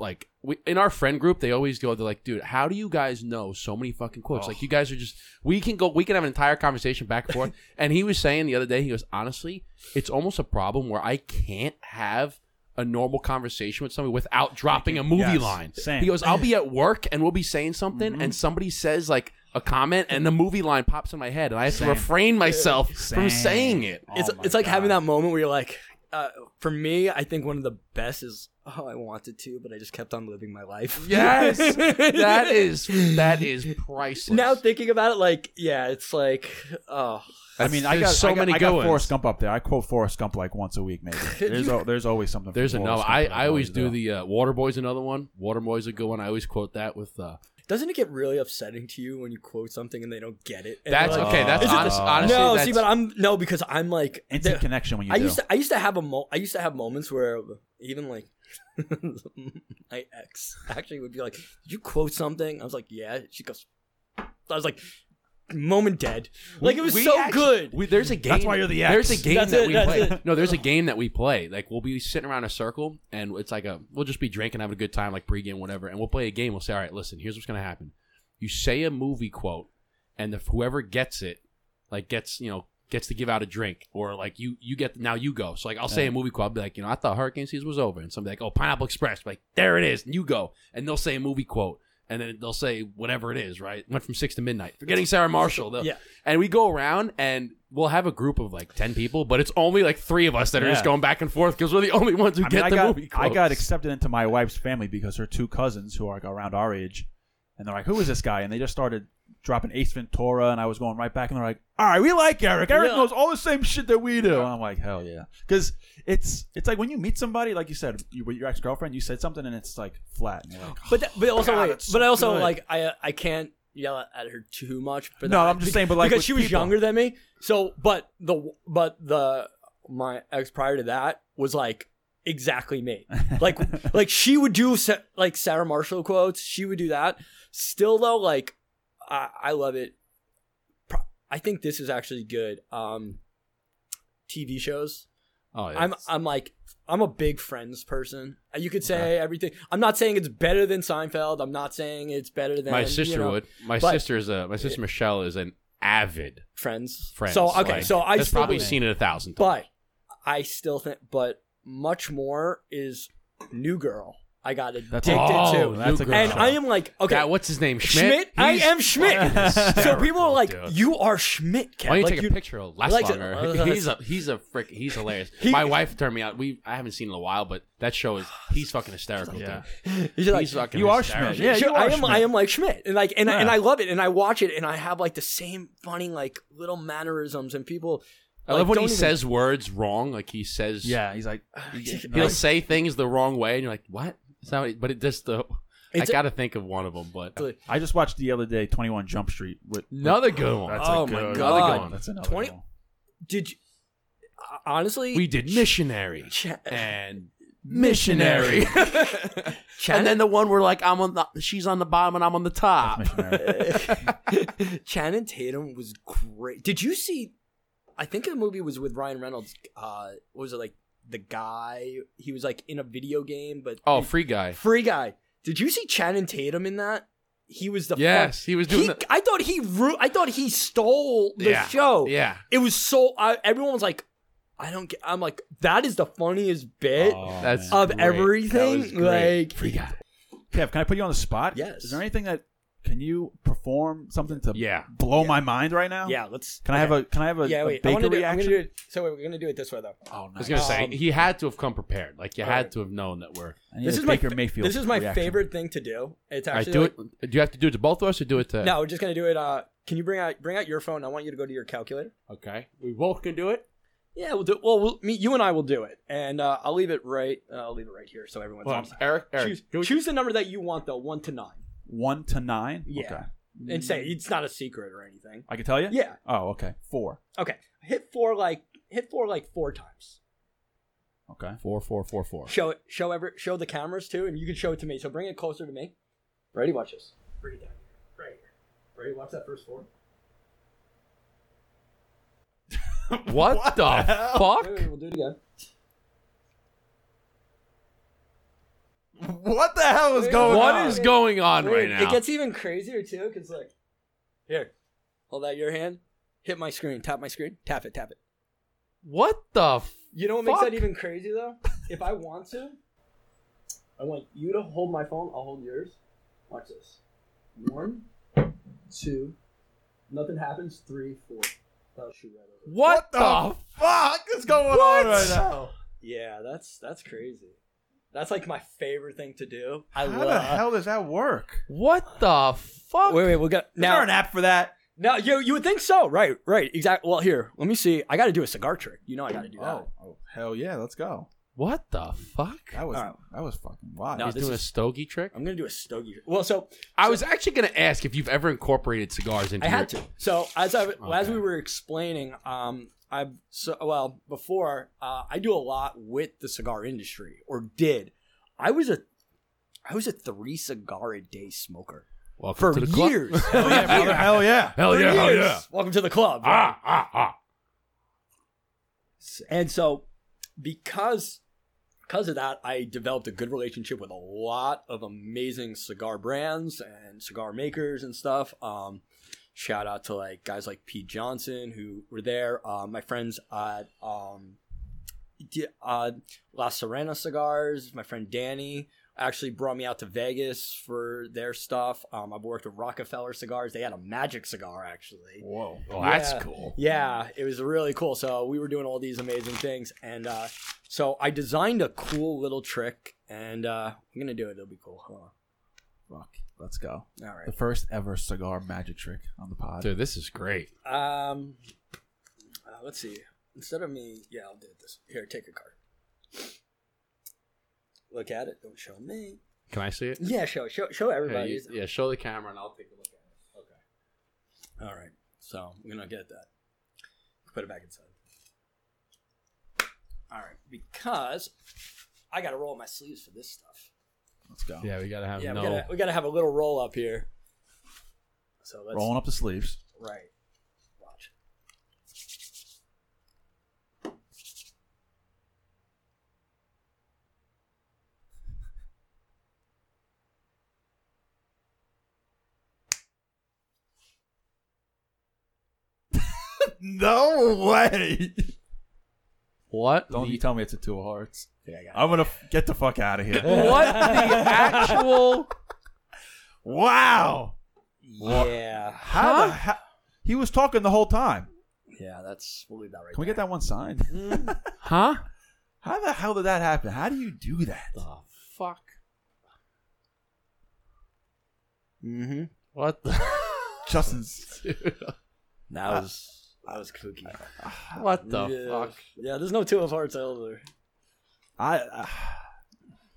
like we in our friend group. They always go, they're like, dude, how do you guys know so many fucking quotes? Like you guys are just we can go, we can have an entire conversation back and forth. and he was saying the other day, he goes, honestly, it's almost a problem where I can't have. A normal conversation with somebody without dropping a movie Yes, line. same. He goes, "I'll be at work and we'll be saying something, and somebody says like a comment, and the movie line pops in my head, and I have Same. to refrain myself from saying it." it's Oh my it's like having that moment where you're like, uh, for me, I think one of the best is, oh, I wanted to, but I just kept on living my life. Yes, that is that is priceless. Now thinking about it, like, yeah, it's like, oh, I mean, I got so I got, many I good got ones. Forrest Gump up there. I quote Forrest Gump like once a week, maybe. There's al- there's always something. There's from another. I, I always do do. the uh, Waterboy's another one. Waterboy's a good one. I always quote that with. Uh, doesn't it get really upsetting to you when you quote something and they don't get it? And that's like, okay. That's Is it- honest. Uh, honestly, no, that's, see, but I'm no because I'm like instant there- connection when you I do. used to I used to have a mo- I used to have moments where even like my ex actually would be like, "Did you quote something?" I was like, "Yeah." She goes, "I was like, moment dead." Like it was we so actually- good. We, there's a game. That's why you're the ex. There's ex. a game That's that it, we that's play. it. No, there's a game that we play. Like we'll be sitting around a circle, and it's like a we'll just be drinking, having a good time, like pregame, whatever. And we'll play a game. We'll say, all right, listen, here's what's gonna happen. You say a movie quote, and if whoever gets it, like gets you know gets to give out a drink, or like you you get now you go. So like I'll say a movie quote, I'll be like, you know, I thought Hurricane season was over, and somebody like, oh, Pineapple Express, like there it is, and you go, and they'll say a movie quote. And then they'll say whatever it is, right? Went from six to midnight. Forgetting Sarah Marshall. Yeah. and we go around and we'll have a group of like 10 people but it's only like three of us that are just going back and forth because we're the only ones who I get I the got movie quote. I got accepted into my wife's family because her two cousins, who are around our age, and they're like, "Who is this guy?" And they just started dropping Ace Ventura, and I was going right back, and they're like, "All right, we like Eric. Eric Yeah. knows all the same shit that we do." And I'm like, "Hell yeah!" Because it's it's like when you meet somebody, like you said, you, with your ex girlfriend, you said something, and it's like flat. And you're like, But th- but also oh, God, wait, it's but so I also good. like I I can't yell at her too much. For No, that. I'm just saying, but, like, because with she was people. younger than me. So, but the but the my ex prior to that was like exactly me. Like like she would do sa- like Sarah Marshall quotes. She would do that. Still though, like I I love it. I think this is actually good. Um, TV shows. oh, yeah. I'm I'm like I'm a big Friends person. You could say everything. I'm not saying it's better than Seinfeld. I'm not saying it's better than my you sister know, would my sister is a my sister Michelle is an avid Friends. friend So okay, Like, so I has still probably seen it a thousand times but I still think, but much more is New Girl. I got That's addicted Oh, to, that's a good and show. I am like, okay, That- what's his name Schmidt. Schmidt, I am Schmidt. so people are like, dude. you are Schmidt. Kev. why don't you like, take a picture of less like to- longer? uh, he's a he's a frick. He's hilarious. He- My wife turned me out. We I haven't seen in a while, but that show is he's fucking hysterical. Yeah. dude. He's like, He's fucking. You are hysterical. Schmidt. Yeah, Sure, you I are am. I am like Schmidt, and like, and, and I love it, and I watch it, and I have like the same funny like little mannerisms, and people. I like, love when he even- says words wrong. Like he says, yeah, he's like, he'll say things the wrong way, and you're like, "What?" That's not but it just the. It's I a- got to think of one of them, but I just watched the other day, Twenty One Jump Street. With, another good one. That's Oh a my good, God. Another good one. That's another 20 one. Did you honestly? we did missionary Cha- and missionary, and then the one where like I'm on the she's on the bottom and I'm on the top. Missionary. Channing Tatum was great. Did you see? I think the movie was with Ryan Reynolds. Uh, what was it like? The guy he was like in a video game, but Oh, free guy. free guy. Did you see Channing Tatum in that? He was the Yes, he was doing He, the- I thought he ru- I thought he stole the Yeah, show. yeah. it was so. I, everyone was like, I don't get. I'm like, that is the funniest bit Oh, That's man. of great. That everything. was great. Like free guy. Kev, can I put you on the spot? Yes. Is there anything that? Can you perform something to Yeah. blow my mind right now? Yeah, let's. Can I have a Can I have a, Yeah, wait. I baker want to do. I'm reaction? gonna do it. So wait, we're gonna do it this way though. oh, nice. I was gonna say Um, he had to have come prepared. Like you had Alright. to have known that we're. This is my Baker fa- Mayfield. This is my reaction. favorite thing to do. It's I actually do like- it. Do you have to do it to both of us, or do it to? No, we're just gonna do it. Uh, can you bring out bring out your phone? I want you to go to your calculator. Okay. We both can do it. Yeah, we'll do. Well, we'll me, you and I will do it, and uh, I'll leave it right. Uh, I'll leave it right here so everyone's Well, on. Eric, Eric, Choose, do choose the number that you want though, one to nine, One to nine. Yeah. Okay. and say it's not a secret or anything. I can tell you. Yeah. Oh, okay. Four. Okay. Hit four like hit four like four times. Okay. four, four, four, four. Show it. Show ever. Show the cameras too, and you can show it to me. So bring it closer to me. Ready? Watch this. Bring it down here. Right here. Ready? Watch that first four. What, the, fuck? Wait, wait, we'll do it again. What the hell is Wait, going What on? is going on Wait, right now? It gets even crazier too, cause like, here, hold out your hand, hit my screen, tap my screen, tap it, tap it. what the? F- You know what makes that even crazy though? if I want to, I want you to hold my phone. I'll hold yours. Watch this. One, two, nothing happens. Three, four. That'll shoot right over. what, the the? fuck is going What? on right now? Yeah, that's that's crazy. That's like my favorite thing to do. I How love. the hell does that work? What the fuck? Wait, wait, we got Is there now. an app for that? No, you you would think so, right? Right, exactly. Well, here, let me see. I got to do a cigar trick. You know, I got to do that. Oh, oh, hell yeah, let's go. What the fuck? That was Alright. that was fucking wild. No, He's this doing is- a stogie trick. I'm gonna do a stogie. trick. Well, so I was actually gonna ask if you've ever incorporated cigars into. I your- had to. So as I as we were explaining, um, I've so well before uh, I do a lot with the cigar industry, or did. I was a I was a three cigar a day smoker Welcome for to the club. years. hell yeah, brother. Hell yeah. Hell yeah! Hell yeah! Welcome to the club. Ah ah ah! And so because because of that, I developed a good relationship with a lot of amazing cigar brands and cigar makers and stuff. Um, shout out to like guys like Pete Johnson who were there. Uh, my friends at um, uh, La Sirena Cigars. My friend Danny actually brought me out to Vegas for their stuff. Um, I've worked with Rockefeller Cigars. They had a magic cigar actually. Whoa. Well, that's cool. Yeah, it was really cool. So we were doing all these amazing things, and uh, so I designed a cool little trick, and uh, I'm gonna do it. It'll be cool. Hold Fuck. Let's go. All right. The first ever cigar magic trick on the pod. Dude, this is great. Um, uh, let's see. Instead of me, yeah, I'll do this. Here, take a card. Look at it. Don't show me. Can I see it? Yeah, show show show Yeah, everybody. you- yeah, show the camera and I'll take a look at it. Okay. All right. So I'm gonna get that. Put it back inside. All right, because I got to roll my sleeves for this stuff. Let's go. Yeah, we gotta have Yeah, no. we gotta we gotta have a little roll up here. So let's Rolling up the sleeves. right. Watch. No way. What? Don't the- you tell me it's a two of hearts. Yeah, I got I'm gonna f- get the fuck out of here. what the actual? wow. Yeah, How the ha- He was talking the whole time. yeah. That's we'll leave that right. Can we get that one signed? Huh? How the hell did that happen? How do you do that? The fuck? Mm-hmm. What the? Justin's. That was that was kooky. what the yeah. fuck? Yeah, there's no two of hearts either. I. Uh,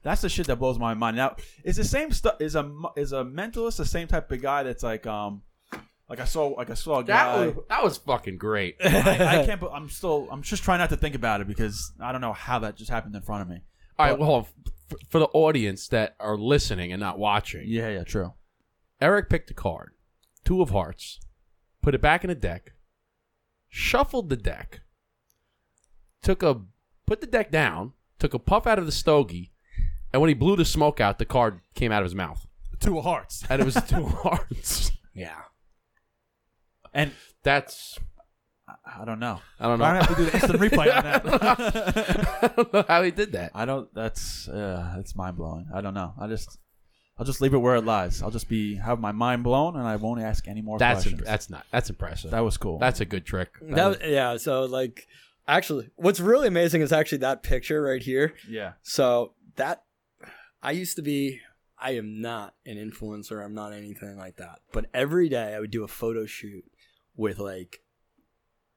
that's the shit that blows my mind. Now, is the same stuff? Is a is a mentalist the same type of guy that's like um, like I saw like I saw a That guy. was that was fucking great. I, I can't. be- I'm still. I'm just trying not to think about it because I don't know how that just happened in front of me. All right, well, hold on. F- for the audience that are listening and not watching, Yeah, yeah, true. Eric picked a card, two of hearts, put it back in the deck, shuffled the deck, took a put the deck down, took a puff out of the stogie, and when he blew the smoke out, the card came out of his mouth, Two of hearts. and it was two of hearts. Yeah. And That's I- don't know. I don't know. I have to do the instant replay on that. I don't know how he did that. I don't. That's uh, that's mind blowing. I don't know. I just I'll just leave it where it lies. I'll just be have my mind blown, and I won't ask any more That's questions. imp- that's not that's impressive. that was cool. that's a good trick. That, yeah. So like, actually, what's really amazing is actually that picture right here. yeah. So that I used to be. I am not an influencer. I'm not anything like that. But every day I would do a photo shoot with like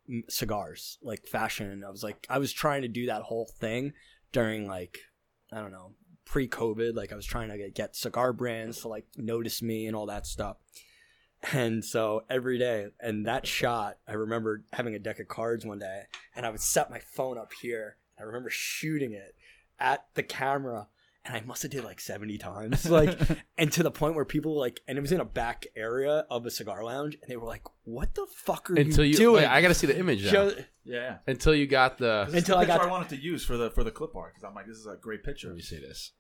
m- cigars, like fashion. I was like, I was trying to do that whole thing during like, I don't know, pre-COVID. Like I was trying to get, get cigar brands to like notice me and all that stuff. And so every day, and that shot, I remember having a deck of cards one day, and I would set my phone up here. I remember shooting it at the camera, and I must have did like seventy times, like, and to the point where people like, and it was in a back area of a cigar lounge, and they were like, "What the fuck are Until you, you, doing?" wait, I got to see the image. now. Show- Yeah. Until you got the. This Until is I the picture got- I wanted to use for the for the clip art because I'm like, this is a great picture. Let me see this.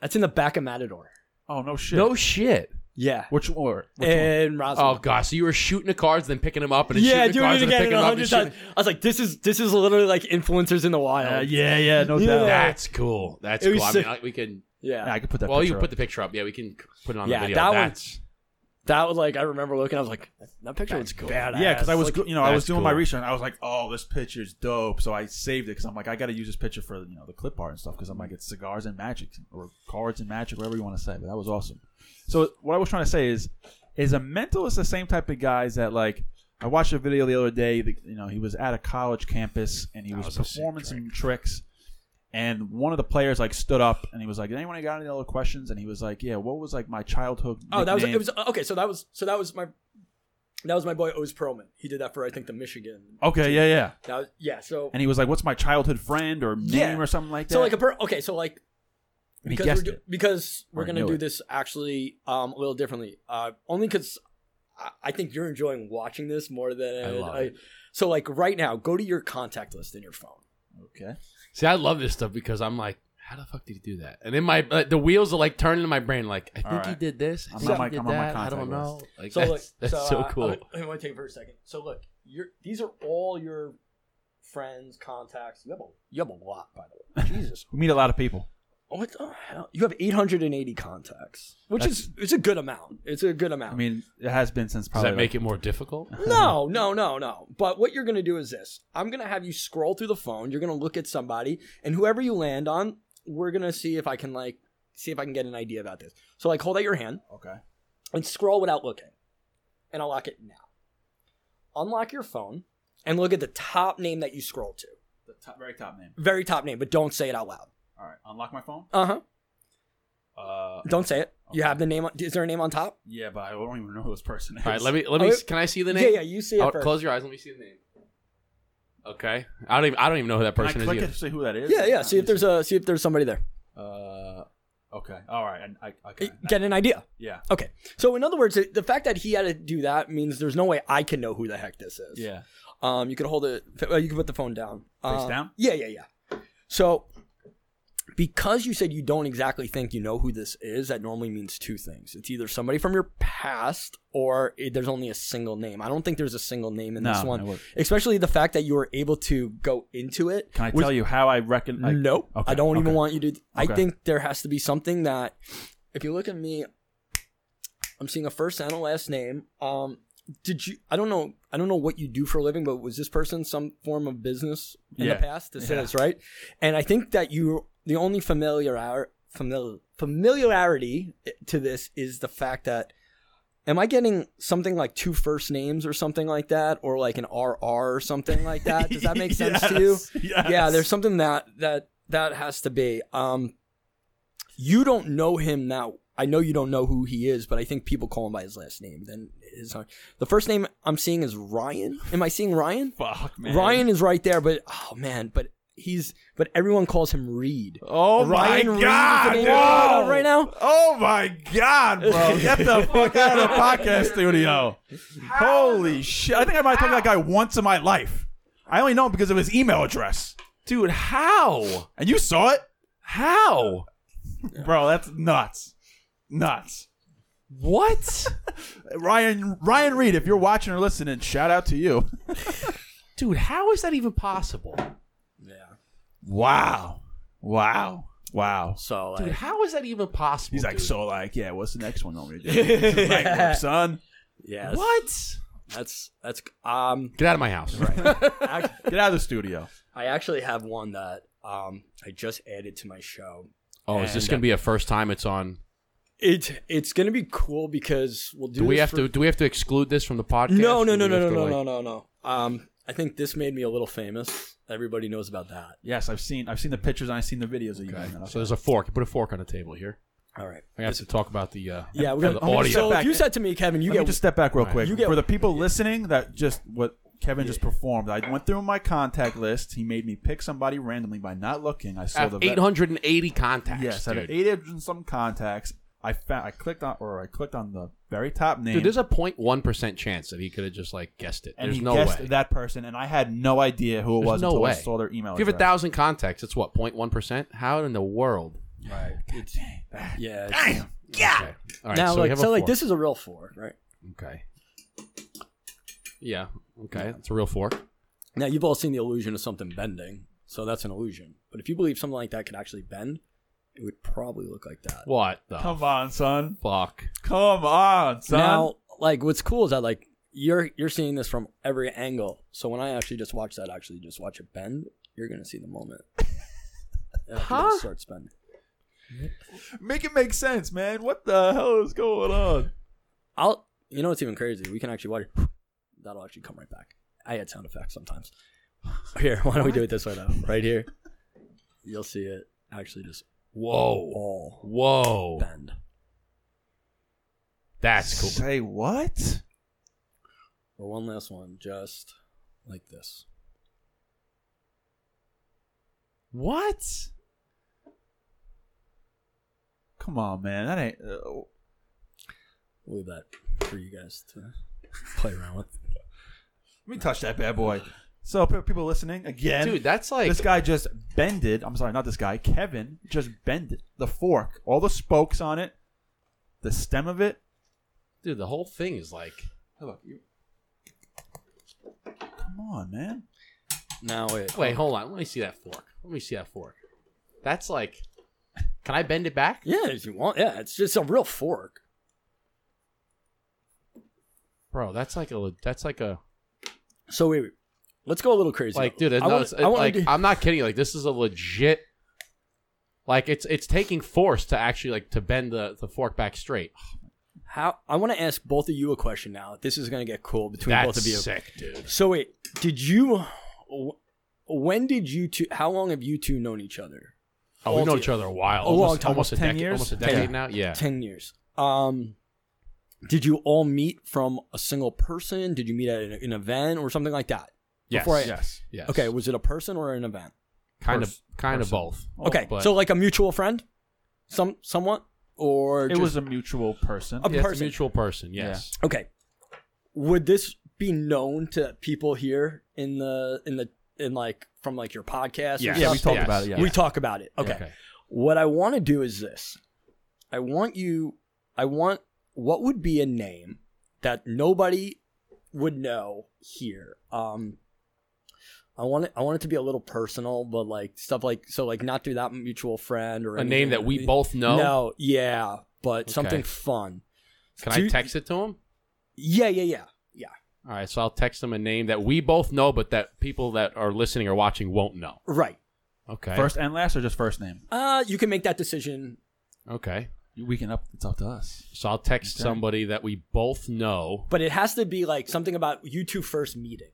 That's in the back of Matador. Oh no shit. No shit. Yeah, Which or which one? in Roswell. Oh gosh, so you were shooting the cards, then picking them up, and then yeah, shooting the cards, and then picking them up, and hundred shooting. times. I was like, "This is this is literally like influencers in the wild." Uh, yeah, yeah, no Yeah. doubt. That's cool. That's It was cool. I mean, I- we can. yeah. Yeah, I could put that. Well, you can put the picture up. Yeah, we can put it on Yeah, the video. that one- That was like I remember looking. I was like, "That picture That's was cool. badass." Yeah, because I was, Like, you know, I was that's doing my research. and I was like, "Oh, this picture's dope." So I saved it because I'm like, I got to use this picture for you know the clip art and stuff. Because I'm like, it's cigars and magic, or cards and magic, whatever you want to say. But that was awesome. So what I was trying to say is, is a mentalist the same type of guys that like? I watched a video the other day. That, you know, he was at a college campus and he was, was performing some tricks. And one of the players like stood up and he was like, "Anyone got any other questions?" And he was like, "Yeah, what was like my childhood?" Oh, that was it. Was okay. So that was so that was my that was my boy Oz Pearlman. He did that for I think the Michigan. Okay, yeah, yeah. That was, yeah. So And he was like, "What's my childhood friend or name Yeah. or something like that?" so like a per, okay. So like because we're do, because we're gonna do it. this actually um a little differently. Uh, only because I, I think you're enjoying watching this more than I love it. So like right now, go to your contact list in your phone. Okay. see, I love this stuff because I'm like, how the fuck did he do that? And then my uh, the wheels are like turning in my brain. Like, I think All he did this. I I'm think on he my- did I'm on my that. I don't contact know. Like, So that's, look, that's so, uh, cool. I, I want to take it for a second. So look, you're these are all your friends, contacts. You have a you have a lot, by the way. Jesus. We meet a lot of people. What the hell? You have 880 contacts, which is it's a good amount. It's a good amount. I mean, it has been since probably. Does probably. that make it more difficult? no, no, no, no. But what you're gonna do is this: I'm gonna have you scroll through the phone. You're gonna look at somebody, and whoever you land on, we're gonna see if I can like see if I can get an idea about this. So like, hold out your hand Okay. and scroll without looking, and I'll lock it now. Unlock your phone and look at the top name that you scroll to. The top, very top name. Very top name, but don't say it out loud. All right. Unlock my phone. Uh huh. Uh. Don't say it. You have the name. on- Is there a name on top? Yeah, but I don't even know who this person is. All right, let me let me. Oh, Can I see the name? Yeah, yeah. You see it first. close your eyes. Let me see the name. Okay, I don't even I don't even know who that Can I person is. click it either. to see who that is? Yeah, yeah. See if there's a see if there's somebody there. Uh. Okay. All right. And I. Okay. Get an idea. Yeah. Okay. So in other words, the- the fact that he had to do that means there's no way I can know who the heck this is. Yeah. Um, you could hold it. uh, You can put the phone down. Face Uh, down? Yeah, yeah, yeah. So because you said you don't exactly think you know who this is, that normally means two things. It's either somebody from your past or it, there's only a single name. I don't think there's a single name in this one. Especially the fact that you were able to go into it. Can I tell you how I reckon? Like, nope. Okay, I don't even want you to. I think there has to be something that, if you look at me, I'm seeing a first and a last name. Um, did you? I don't know. I don't know what you do for a living, but was this person some form of business in Yeah. the past? This Yeah. is right. And I think that you, the only familiar familiar familiarity to this is the fact that. Am I getting something like two first names or something like that, or like an RR or something like that? Does that make sense to you? Yes, yes. yeah there's something that that that has to be um you don't know him now i know you don't know who he is but i think people call him by his last name then his the first name i'm seeing is ryan am i seeing ryan Fuck man. ryan is right there but oh man but he's but everyone calls him reed Oh Ryan my Reed god, dude. right now? Oh my god, bro! Get the fuck out of the podcast studio. Holy shit! I think I might have talked to that guy once in my life. I only know him because of his email address, Dude, how? and you saw it, How? bro. That's nuts, nuts. What? Ryan Ryan Reed, if you're watching or listening, shout out to you. Dude, how is that even possible? Yeah Wow, wow. Wow. So Dude, how is that even possible? He's like, dude? so like, yeah, what's the next one on want me to do? This is night work, son. yeah, what? That's that's um. Get out of my house. ac- Get out of the studio. I actually have one that um I just added to my show. Oh, is this gonna be a first time it's on? It it's gonna be cool because we'll do. Do we this have for- to? Do we have to exclude this from the podcast? No, no, no, no, no, no, like- no, no, no. Um, I think this made me a little famous. Everybody knows about that. Yes, I've seen I've seen the pictures and I've seen the videos of you doing that. So there's a fork. You put a fork on the table here. All right. I have to talk about the. Uh, Yeah, we're gonna. the audio. So if you said to me, Kevin, you Let me get just step back real Right. quick You get- for the people listening that just what Kevin just performed. I went through my contact list. He made me pick somebody randomly by not looking. I I saw have the vet- 880 contacts. Yes, I dude. had 800 and some contacts. I found I clicked on or I clicked on the very top name. Dude, there's a 0.1 percent chance that he could have just like guessed it. and There's he no guessed way. that person, and I had no idea who it There's was no until I way. saw their email. if you have a address. thousand contacts, it's what 0.1 percent. How in the world? right. It's, yeah. it's- Damn. Okay. All right. now, so we like, have so a like fork. this is a real fork, right? Okay. Yeah. Okay. It's a real fork. Now you've all seen the illusion of something bending, so that's an illusion. But if you believe something like that could actually bend, it would probably look like that. What the Come on, son. fuck? Come on, son. Now, like, what's cool is that like you're you're seeing this from every angle. So when I actually just watch that, actually just watch it bend, you're gonna see the moment. Yeah, Huh? It starts bending. Make it make sense, man. What the hell is going on? I'll. You know what's even crazy? We can actually watch. it. That'll actually come right back. I add sound effects sometimes. Here, why don't we do it this way though? Right here, you'll see it actually just Whoa. all Whoa. bend. That's cool. Say what? Or one last one, just like this. What? Come on, man. That ain't. Uh, We'll leave that for you guys to play around with. let me touch that bad boy. So, pe- people listening again, Dude, that's like this guy just bended. I'm sorry, not this guy. Kevin just bended the fork, all the spokes on it, the stem of it. dude, the whole thing is like Hey, look, you. Come on, man. Now wait, Wait, hold on. Let me see that fork. Let me see that fork. That's like Can I bend it back? Yeah, if you want. Yeah, it's just a real fork. Bro, that's like a that's like a So wait, wait. Let's go a little crazy. like dude, I no, wanna- it's, I like do- I'm not kidding. Like this is a legit like it's it's taking force to actually like to bend the, the fork back straight. how I want to ask both of you a question now. This is gonna get cool between both of you. sick, dude. So wait, did you? When did you two? How long have you two known each other? Oh, we All know to- each other a while. a long almost, time, almost a decade. years? Almost a 10 decade now. Yeah. Ten years. Um, did you all meet from a single person? Did you meet at an, an event or something like that? Yes. Before I- Yes. yes. Okay, was it a person or an event? kind Pers- of kind of both. Okay, but- so like a mutual friend, some somewhat, or It just- was a mutual person. A Yeah, it's a person. mutual person. Yes. okay. Would this be known to people here in the in the in like from like your podcast? or Yes. Yeah, we stuff? talked about it, yeah. We talk about it. Okay. Okay. What I want to do is this. I want you. I want. What would be a name that nobody would know here? Um. I want it. I want it to be a little personal, but like stuff like so, like not through that mutual friend or A name that we both know. No, yeah, but Okay. something fun. Can Do I you- text it to him? Yeah, yeah, yeah, yeah. All right, so I'll text him a name that we both know, but that people that are listening or watching won't know. Right. Okay. First and last, or just first name? Uh, you can make that decision. Okay. We can up. It's up to us. So I'll text Okay. somebody that we both know. but it has to be like something about you two first meeting.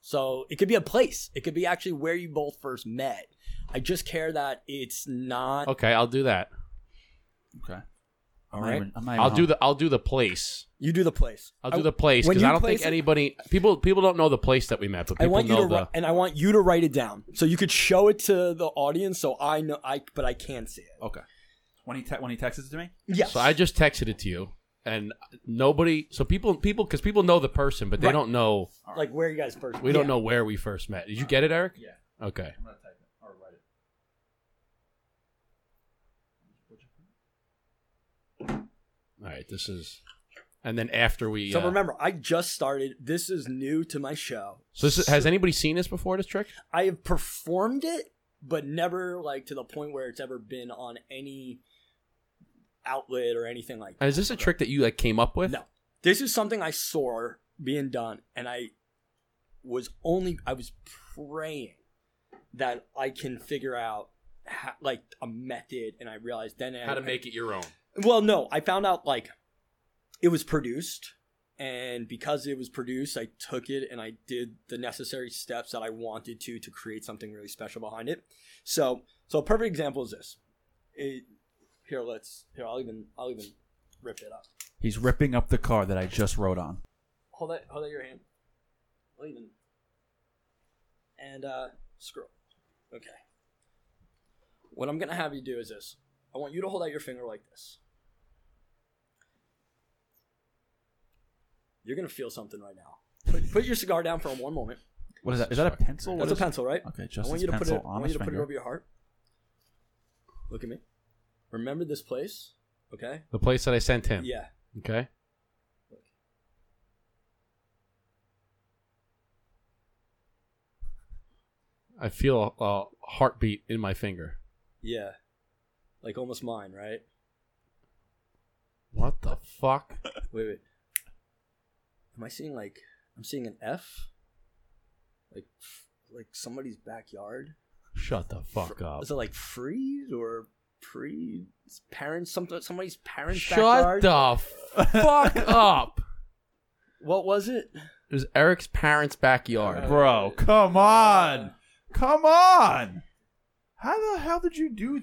So it could be a place. It could be actually where you both first met. I just care that it's not. Okay, I'll do that. Okay. All right. I'm even, I'm I'll do the I'll do the place. You do the place. I'll do the place because I don't think anybody people people don't know the place that we met, but I people want you know to, the. and I want you to write it down so you could show it to the audience. So I know, I but I can't see it. Okay. When he te- when he texts it to me. Yes. So I just texted it to you, and nobody. So people people because people know the person, but they Right. don't know. like where you guys first. We don't know where we first met. Did you get it, Eric? Yeah. Okay. I'm gonna type it or write it. All right. This is, and then after we. So uh, remember, I just started. This is new to my show. So this is, has anybody seen this before? This trick? I have performed it but never like to the point where it's ever been on any outlet or anything like that. And is this a trick that you like came up with? No. This is something I saw being done, and I was only I was praying that I can figure out how, like a method, and I realized then How to make it your own. Well, no, I found out like it was produced, and because it was produced, I took it and I did the necessary steps that I wanted to to create something really special behind it. So, so a perfect example is this. It, here, let's here. I'll even I'll even rip it up. He's ripping up the car that I just wrote on. Hold that hold out your hand. I'll even and uh scroll. Okay. What I'm gonna have you do is this. I want you to hold out your finger like this. You're gonna feel something right now. Put, put your cigar down for one moment. What is that? Is that a pencil? What That's a is- pencil, right? Okay, I just want you to put pencil it. I on want his you to put it finger. over your heart. Look at me. Remember this place, okay? The place that I sent him. Yeah. Okay. I feel a, a heartbeat in my finger. Yeah. Like almost mine, right? What the fuck? Wait, wait. Am I seeing like I'm seeing an F? Like like somebody's backyard? Shut the fuck up. Is it like freeze or pre parents something somebody's parents Shut backyard? the fuck up. What was it? It was Eric's parents' backyard. Bro, come on. Come on. How the hell did you do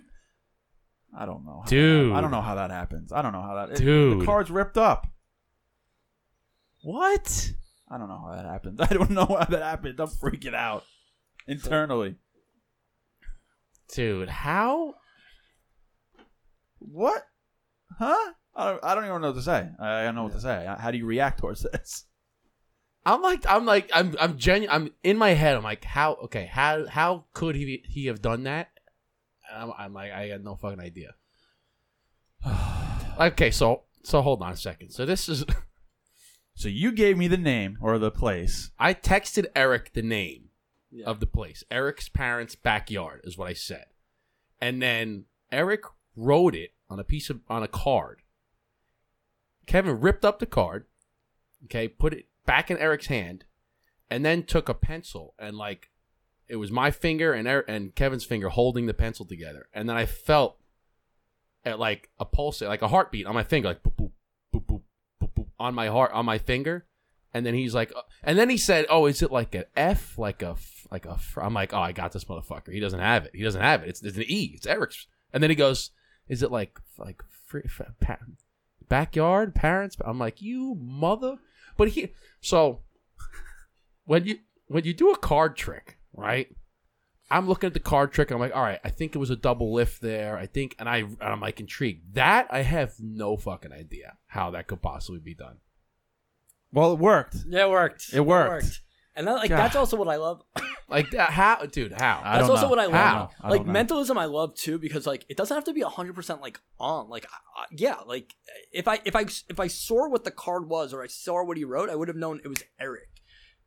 I don't know. how that- Dude. I don't know how that happens. I don't know how that it- Dude. The card's ripped up. What? I don't know how that happened. I don't know how that happened. I'm freaking out internally. Dude, how? What? Huh? I don't, I don't even know what to say. I, I don't know what to say. How do you react towards this? I'm like, I'm like, I'm, I'm genuine. I'm in my head. I'm like, how? Okay, how, how could he, he have done that? I'm, I'm like, I had no fucking idea. okay, so, so hold on a second. So this is, So you gave me the name or the place. I texted Eric the name Yeah. of the place. Eric's parents' backyard is what I said, and then Eric wrote it on a piece of on a card. Kevin ripped up the card, okay, put it back in Eric's hand, and then took a pencil and like it was my finger and Eric, and Kevin's finger holding the pencil together, and then I felt at like a pulse, like a heartbeat on my finger, like boop boop boop boop boop boop on my heart on my finger, and then he's like, uh, and then he said, "Oh, is it like an F, like a, like a?" F-? I'm like, "Oh, I got this motherfucker. He doesn't have it. He doesn't have it. It's, it's an E. It's Eric's." And then he goes, "Is it like like free, fa- pa- backyard parents?" I'm like, "You mother!" But he so when you when you do a card trick, right? I'm looking at the card trick. I'm like, all right, I think it was a double lift there. I think, and I, and I'm like intrigued. That I have no fucking idea how that could possibly be done. Well, it worked. Yeah, it worked. It worked. And that, like that's also what I love. Like that, how, dude? How? I That's don't also know. what I love. How? I Like don't know. mentalism, I love too because like it doesn't have to be hundred percent like on. Like, I, I- yeah, like if I if I if I saw what the card was or I saw what he wrote, I would have known it was Eric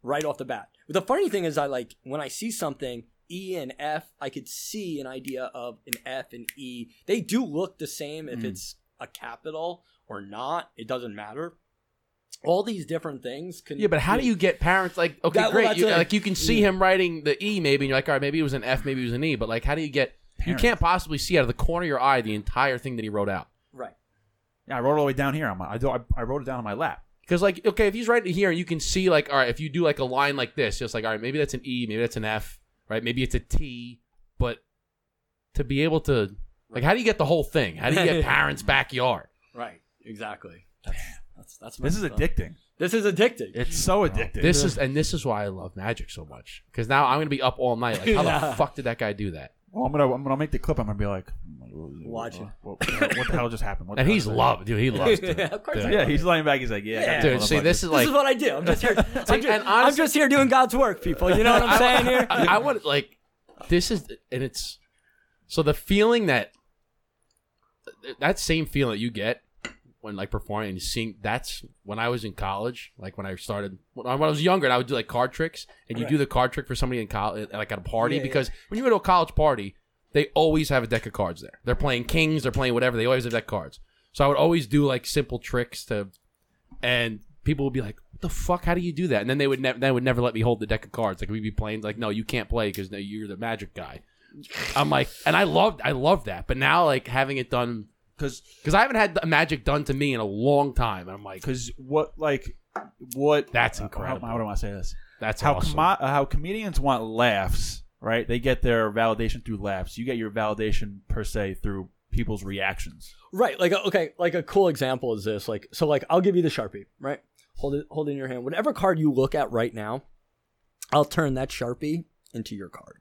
right off the bat. But the funny thing is, I like when I see something E and F, I could see an idea of an F and E. They do look the same if Mm. it's a capital or not. It doesn't matter. All these different things can. Yeah, but how do you get parents like? Okay, That- well, great. that's You, it. like you can see Yeah. him writing the E, maybe, and you're like, all right, maybe it was an F, maybe it was an E. But like, how do you get? Parents. You can't possibly see out of the corner of your eye the entire thing that he wrote out. right? Yeah, I wrote it all the way down here. On my, I, do, I, I wrote it down on my lap. Because like, okay, if he's writing here, and you can see like, all right, if you do like a line like this, just like, all right, maybe that's an E, maybe that's an F, right? Maybe it's a T, but to be able to, like, how do you get the whole thing? How do you get parents' backyard? Right. Exactly. That's that's that's. This is messed up. addicting. This is addicting. It's so addicting. This is and this is why I love magic so much. Because now I'm gonna be up all night. Like, how Yeah. the fuck did that guy do that? Well, I'm gonna I'm gonna make the clip. I'm gonna be like, Watch it. What, what, what the hell just happened? What the And hell he's just loved, dude. He loves it. Yeah, of course Dude. I happened? Yeah, he's lying back. He's like, yeah, I got Dude, this see, this is like, this is what I do. I'm just here. I'm, just, and I'm honestly- just here doing God's work, people. You know what I'm saying here? I, I want like this is and it's so the feeling that that same feeling that you get when like performing and seeing that's when I was in college, like when I started when I was younger, and I would do like card tricks, and you do the card trick for somebody in college, like at a party, Yeah, yeah. because when you go to a college party, they always have a deck of cards there. They're playing kings, they're playing whatever. They always have deck of cards. So I would always do like simple tricks to, and people would be like, "What the fuck? How do you do that?" And then they would never they would never let me hold the deck of cards. Like we'd be playing like, "No, you can't play because you're the magic guy." I'm like, and I loved I loved that, but now like having it done because because I haven't had the magic done to me in a long time, and I'm like, because what like what That's uh, incredible. How, how do I want to say this? that's how awesome. commo- uh, how comedians want laughs, right? They get their validation through laughs. You get your validation per se through people's reactions. Right. Like okay, like a cool example is this. Like so like I'll give you the Sharpie, right? Hold it hold it in your hand. Whatever card you look at right now, I'll turn that Sharpie into your card.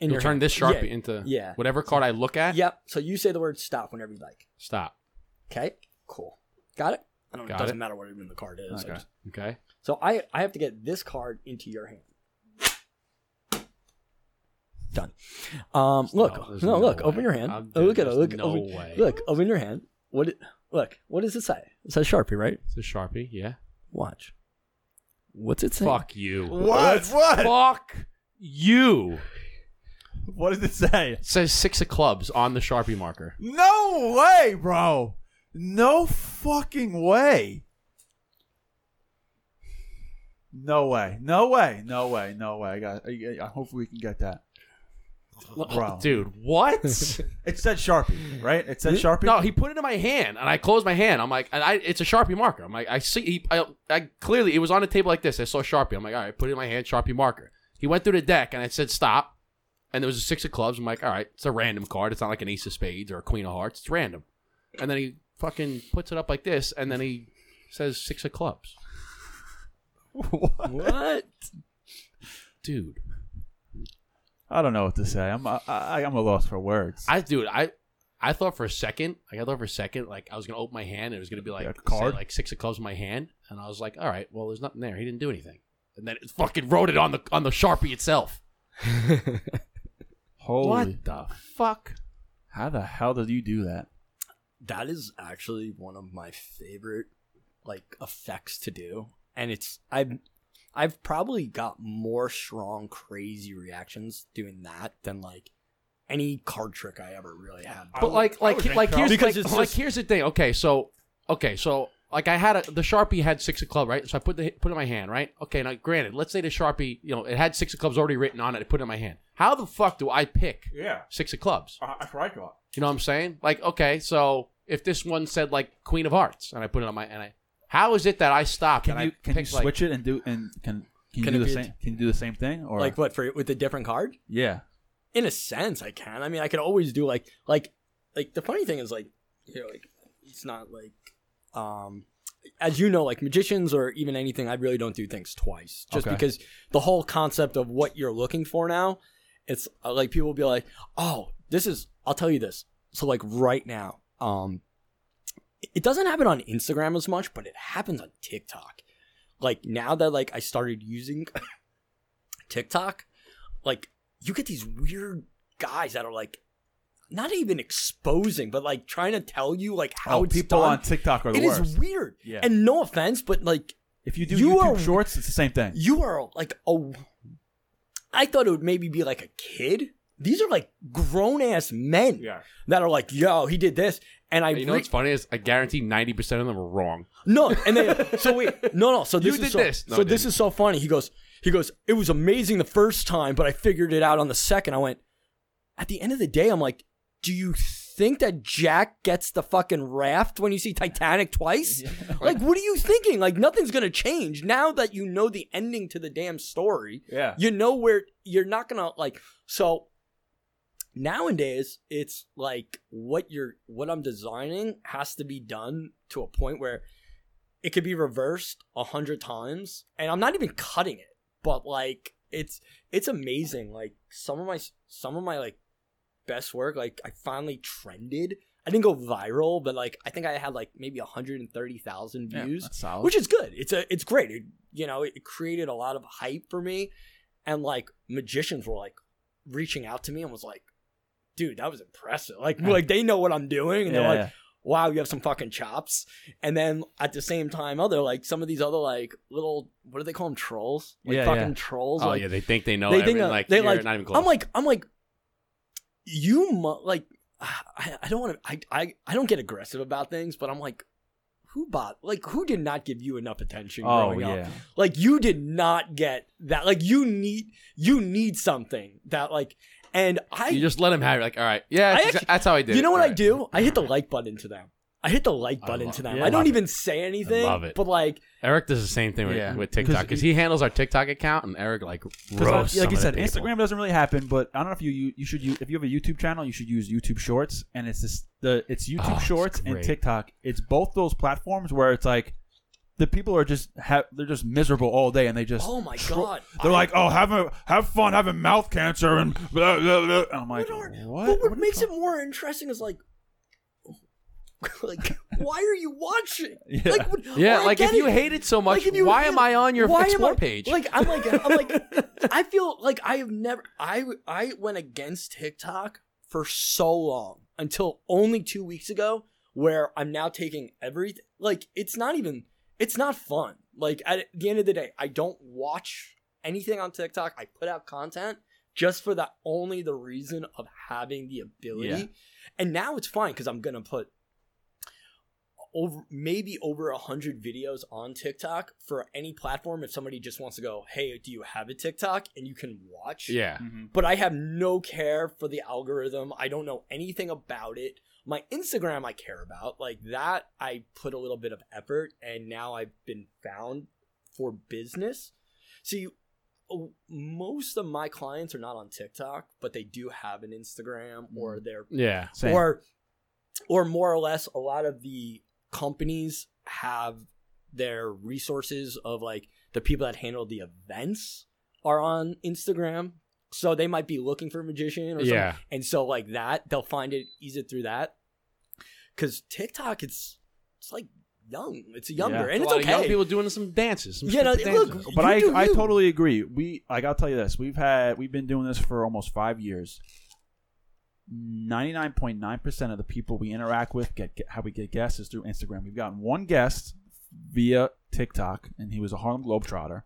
In You'll turn hand. this sharpie Yeah. into Yeah. whatever card I look at. Yep. So you say the word stop whenever you like. Stop. Okay? Cool. Got it? I don't know. Got It doesn't it. matter what even the card is. Okay. just- Okay. so I I have to get this card into your hand. Done. Um, look, No, no, no look, way. open your hand. I'm- Oh, look at it. Look, no open, way. look, open your hand. What? It, look, what does it say? It says Sharpie, right? It's a sharpie. Yeah. Watch. What's it say? Fuck you. What? What? Fuck you. What does it say? It says six of clubs on the sharpie marker. No way, bro. No fucking way. No way. No way. No way. No way. I got. I, I, hopefully we can get that, bro. Dude, what? It said Sharpie, right? It said Sharpie. No, he put it in my hand, and I closed my hand. I'm like, and I, it's a sharpie marker. I'm like, I see, he, I, I clearly it was on a table like this. I saw sharpie. I'm like, all right, put it in my hand, sharpie marker. He went through the deck, and it said stop, and there was a six of clubs. I'm like, all right, it's a random card. It's not like an ace of spades or a queen of hearts. It's random. And then he fucking puts it up like this, and then he says six of clubs, What? dude. I don't know what to say. I'm I, I, I'm a loss for words. I, dude, I. I thought for a second, like I thought for a second, like I was gonna open my hand, and it was gonna be like Like a card? say, like six of clubs in my hand, and I was like, all right, well, there's nothing there. He didn't do anything, and then it fucking wrote it on the on the sharpie itself. Holy, What the fuck? how the hell did you do that? that is actually one of my favorite like effects to do, and it's I've I've probably got more strong, crazy reactions doing that than like any card trick I ever really had. But like, like, like, here's Because like, it's like just- here's the thing. Okay, so, okay, so, like, I had a the sharpie had six of club, right? So I put the put it in my hand, right? Okay, now granted, let's say the sharpie, you know, it had six of clubs already written on it. I put it in my hand. How the fuck do I pick Yeah, six of clubs? Uh, that's what I thought. You know what I'm saying? Like, okay, so if this one said like Queen of Hearts, and I put it on my, and I, how is it that I stopped? Can and you I can you picked, like- switch it and do and can can you Can do it the be a same? Can you do the same thing or like what for with a different card? Yeah, In a sense, I can. I mean, I could always do like like like the funny thing is like you know like it's not like um as you know like magicians or even anything I really don't do things twice. Just Okay. because the whole concept of what you're looking for now it's uh, like people will be like oh this is I'll tell you this. So like right now um it doesn't happen on Instagram as much but it happens on TikTok. Like now that like I started using TikTok like you get these weird guys that are like not even exposing, but like trying to tell you like how oh, it's people done. on TikTok are the It is worst. weird. Yeah. And no offense, but like if you do you YouTube are- shorts, it's the same thing. you are like a. I thought it would maybe be like a kid. These are like grown ass men Yeah. that are like, "Yo, he did this," and I You know re- what's funny is I guarantee ninety percent of them are wrong. No, and then so wait, no, no. So this You is did so, this. No, so this is so funny. He goes, he goes. It was amazing the first time, but I figured it out on the second. I went. At the end of the day, I'm like, do you think that Jack gets the fucking raft when you see Titanic twice? Like, what are you thinking? Like, nothing's gonna change now that you know the ending to the damn story. Yeah. You know where you're not gonna like. So nowadays, it's like what you're, what I'm designing has to be done to a point where it could be reversed a hundred times, and I'm not even cutting it, but like it's it's amazing. Like some of my some of my like best work, like I finally trended. I didn't go viral, but like I think I had like maybe 130,000 views solid. which is good. It's a it's great. It, you know, it created a lot of hype for me, and like magicians were like reaching out to me and was like, "Dude, that was impressive." Like like they know what I'm doing, and yeah, they're like, wow, you have some fucking chops. And then at the same time, other like some of these other like little what do they call them trolls? Like Yeah, fucking yeah. trolls. Oh like, yeah, they think they know. they everything, think uh, like they like. not even close. I'm like I'm like you mu- like I, I don't want to I, I I don't get aggressive about things, but I'm like who bought like who did not give you enough attention Oh growing up? Like you did not get that. Like you need you need something that like and I you just let him have. it. Like, all right, yeah, that's, actually- that's how I did. you know what All I do? I hit the like button to them. I hit the like button love- to yeah, I don't love even say anything. love it. But like Eric does the same thing with, Yeah. with TikTok because he handles our TikTok account, and Eric like Because roasts. like some you said, people. Instagram doesn't really happen, but I don't know if you you, you should use if you have a YouTube channel, you should use YouTube Shorts, and it's this the it's ah, YouTube Oh, it's Shorts and. TikTok. It's both those platforms where it's like the people are just have they're just miserable all day, and they just oh my tro- god. They're I- like, oh, have a, have fun having mouth cancer and blah, blah, blah. And I'm like, What are- what? But what What makes it more interesting is like like why are you watching? Yeah. Like what- yeah, like if you it. hate it so much, Like, why am I on your explore I- page? Like I'm like I'm like I feel like I have never I I went against TikTok for so long until only 2 weeks ago where I'm now taking everything like it's not even it's not fun. Like at the end of the day, I don't watch anything on TikTok. I put out content just for that only the reason of having the ability. Yeah. And now it's fine cuz I'm going to put over maybe over a hundred videos on TikTok for any platform. If somebody just wants to go, hey, do you have a TikTok? And you can watch. yeah, Mhm. But I have no care for the algorithm. I don't know anything about it. My Instagram I care about. Like that I put a little bit of effort and now I've been found for business. See, most of my clients are not on TikTok, but they do have an Instagram or they're yeah. Same. or or more or less a lot of the companies have their resources of like the people that handle the events are on Instagram. So they might be looking for a magician or something. Yeah. And so like that, they'll find it easy through that. Cause TikTok it's it's like young. It's younger. Yeah. And it's lot of young okay. people doing some dances. Some Yeah, no, stupid look, but I I totally agree. We like I'll tell you this. We've had we've been doing this for almost five years. Ninety nine point nine percent of the people we interact with get, get how we get guests is through Instagram. We've gotten one guest via TikTok, and he was a Harlem Globetrotter.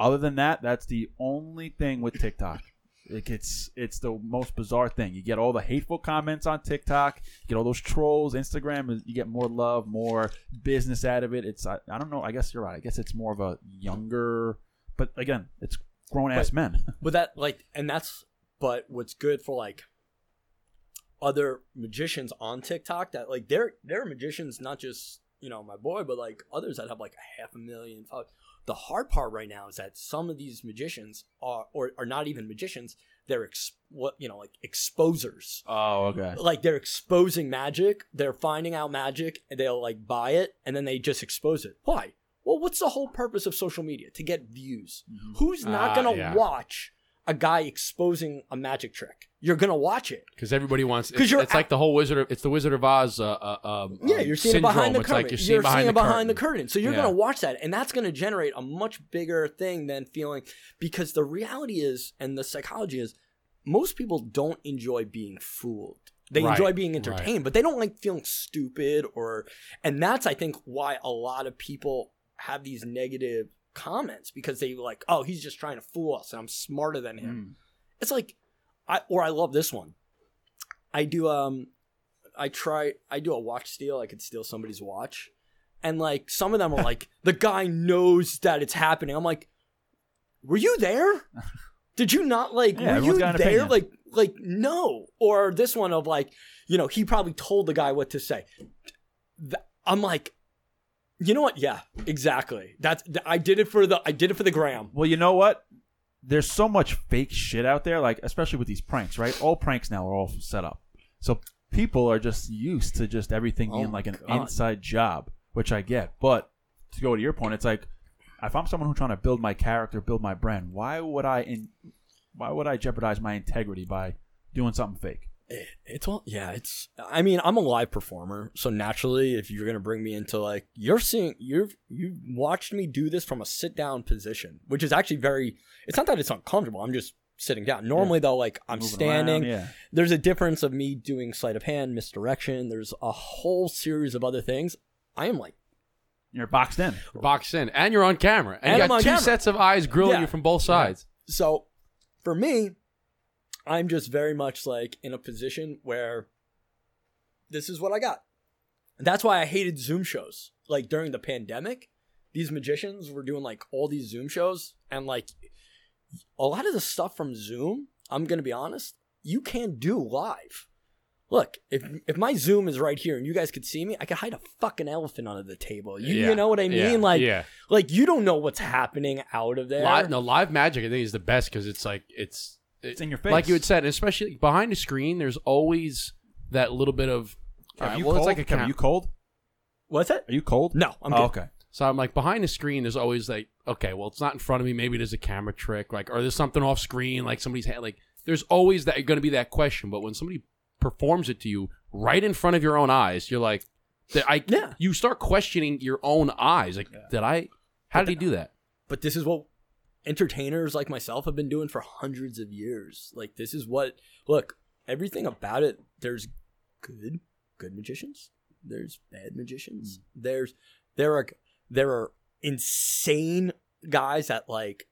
Other than that, that's the only thing with TikTok. It gets it's the most bizarre thing. You get all the hateful comments on TikTok, you get all those trolls. Instagram, you get more love, more business out of it. It's I, I don't know. I guess you're right. I guess it's more of a younger, but again, it's grown ass men. But that like and that's but what's good for like other magicians on TikTok that like they're they're magicians, not just, you know, my boy, but like others that have like a half a million followers. The hard part right now is that some of these magicians are or are not even magicians, they're ex- what you know, like exposers. oh, okay. Like they're exposing magic, they're finding out magic, and they'll like buy it and then they just expose it. Why? Well, what's the whole purpose of social media? To get views. Who's not Ah, gonna yeah. watch a guy exposing a magic trick? You're gonna watch it. because everybody wants. 'Cause It's, you're it's like the whole Wizard. Of, it's the Wizard of Oz. Uh, uh, um, Yeah, um, you're seeing syndrome. it behind the curtain. like you're seeing behind, it the, behind the curtain. curtain. So you're Yeah. gonna watch that, and that's gonna generate a much bigger thing than feeling. Because the reality is, and the psychology is, most people don't enjoy being fooled. They Right, enjoy being right. entertained, but they don't like feeling stupid or. And that's I think why a lot of people have these negative comments because they like, oh, he's just trying to fool us, and I'm smarter than him. It's like, I or I love this one. I do um, I try I do a watch steal. I could steal somebody's watch, and like some of them are like the guy knows that it's happening. I'm like, were you there? Did you not like? Yeah, were you there? opinion. Like like no. Or this one of like you know he probably told the guy what to say. I'm like. You know what? Yeah, exactly. That's I did it for the I did it for the gram. Well, you know what? There's so much fake shit out there, like especially with these pranks, right? All pranks now are all set up. So people are just used to just everything Oh being like an God. inside job, which I get. But to go to your point, it's like if I'm someone who's trying to build my character, build my brand, why would I in why would I jeopardize my integrity by doing something fake? It, it's all yeah. It's I mean I'm a live performer, so naturally, if you're gonna bring me into like you're seeing you've you watched me do this from a sit down position, which is actually very. It's not that it's uncomfortable. I'm just sitting down. Normally though, like I'm Moving standing. around, yeah. There's a difference of me doing sleight of hand, misdirection. There's a whole series of other things. I am like, You're boxed in. boxed in, and you're on camera, and, And you I'm got on two camera. sets of eyes grilling Yeah. you from both sides. so for me, I'm just very much like in a position where this is what I got. And That's why I hated Zoom shows. Like during the pandemic, these magicians were doing like all these Zoom shows, and like a lot of the stuff from Zoom, I'm gonna be honest, you can't do live. Look, if if my Zoom is right here and you guys could see me, I could hide a fucking elephant under the table. You, Yeah. you know what I mean? Yeah. Like, yeah, like you don't know what's happening out of there. live, no live magic. I think is the best because it's like it's It's in your face. like you had said, especially behind the screen. There's always that little bit of. Kev, Alright, you well, cold? it's like a Kev, cam- Are you cold? What's that? Are you cold? No, I'm Oh, good. okay. So I'm like behind the screen. There's always like, okay, well, it's not in front of me. Maybe there's a camera trick, like, or there's something off screen, like somebody's hand. Like, there's always that going to be that question. But when somebody performs it to you right in front of your own eyes, you're like, that I, Yeah. you start questioning your own eyes. Like, Yeah. did I? How did he do that? but this is what entertainers like myself have been doing for hundreds of years. Like this is what look, everything about it, there's good good magicians, there's bad magicians. Hmm. There's there are there are insane guys that like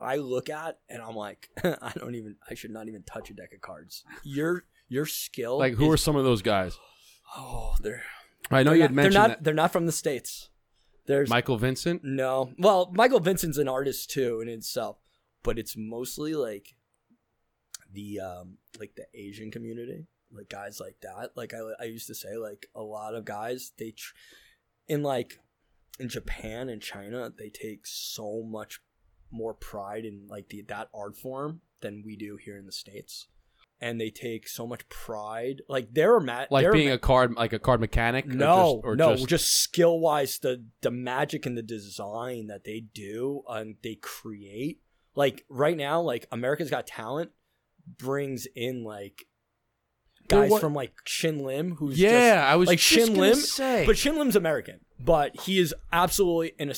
I look at and I'm like I don't even I should not even touch a deck of cards. Your your skill Like, who are some of those guys? Oh, they're I know you not, had mentioned they're not that they're not from the states. There's Michael Vincent. no. Well, Michael Vincent's an artist too in itself, but it's mostly like the um like the Asian community, like guys like that. Like I I used to say like a lot of guys they tr- in like in Japan and China, they take so much more pride in like the that art form than we do here in the states. And they take so much pride, like they're mad, Like they're being ma- a card, like a card mechanic. or no, just, or no, just, just, skill wise, the the magic and the design that they do and they create. Like right now, like America's Got Talent brings in like guys what- from like Shin Lim, who's yeah. just, I was like just Shin Lim, say. but Shin Lim's American, but he is absolutely an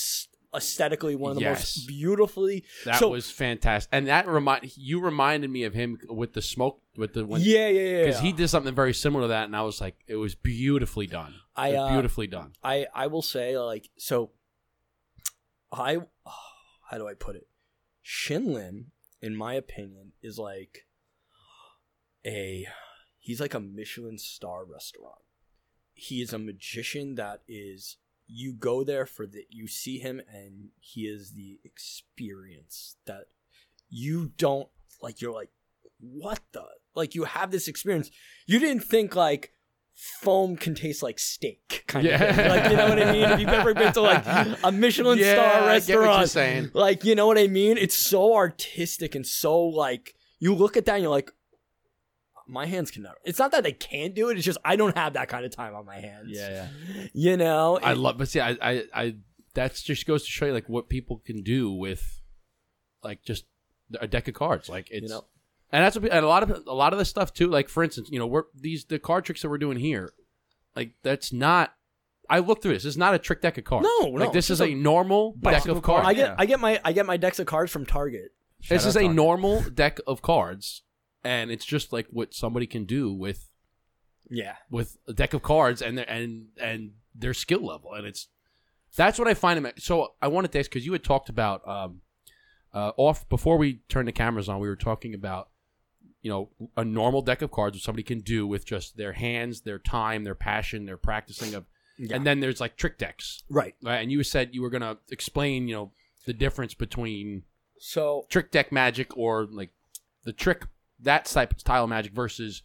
aesthetically one of the Yes. most beautifully. That so, was fantastic, and that remind you reminded me of him with the smoke with the when, yeah, yeah, yeah. because yeah. he did something very similar to that, and I was like, it was beautifully done. I uh, beautifully done. I I will say like so. I how do I put it? Shin Lim, in my opinion, is like a he's like a Michelin star restaurant. He is a magician that is you go there for the you see him and he is the experience that you don't like you're like what the like you have this experience you didn't think like foam can taste like steak kind Yeah. of thing. like you know what i mean if you've ever been to like a michelin Yeah, star I get what restaurant like you know what i mean it's so artistic and so like you look at that and you're like my hands can never it's not that they can't do it it's just i don't have that kind of time on my hands yeah. you know I love, but see, I, I, I, that just goes to show you like what people can do with, like, just a deck of cards. Like it's, you know and that's what, and a lot of a lot of the stuff too. Like for instance, you know, we're these the card tricks that we're doing here, like that's not. I looked through this. It's not a trick deck of cards. No, no, like this is a, a normal deck of cards. I get Yeah. I get my I get my decks of cards from Target. this is out a Target. normal deck of cards, and it's just like what somebody can do with Yeah. with a deck of cards and their and and their skill level, and it's that's what I find. Them, so I wanted to ask because you had talked about um, uh, off before we turned the cameras on. We were talking about you know a normal deck of cards what somebody can do with just their hands, their time, their passion, their practicing of, Yeah. and then there's like trick decks. Right. Right? And you said you were gonna explain you know the difference between So trick deck magic or like the trick that type style of magic versus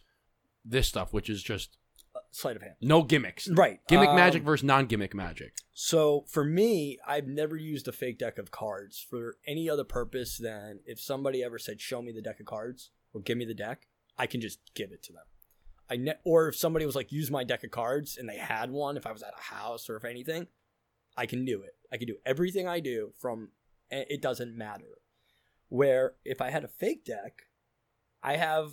this stuff, which is just uh, sleight of hand. no gimmicks. Right. Gimmick Um, magic versus non gimmick magic. So for me, I've never used a fake deck of cards for any other purpose than if somebody ever said, "Show me the deck of cards" or "Give me the deck," I can just give it to them. I ne- or if somebody was like, "Use my deck of cards," and they had one, if I was at a house or if anything, I can do it. I can do everything I do from. It doesn't matter. Where if I had a fake deck, I have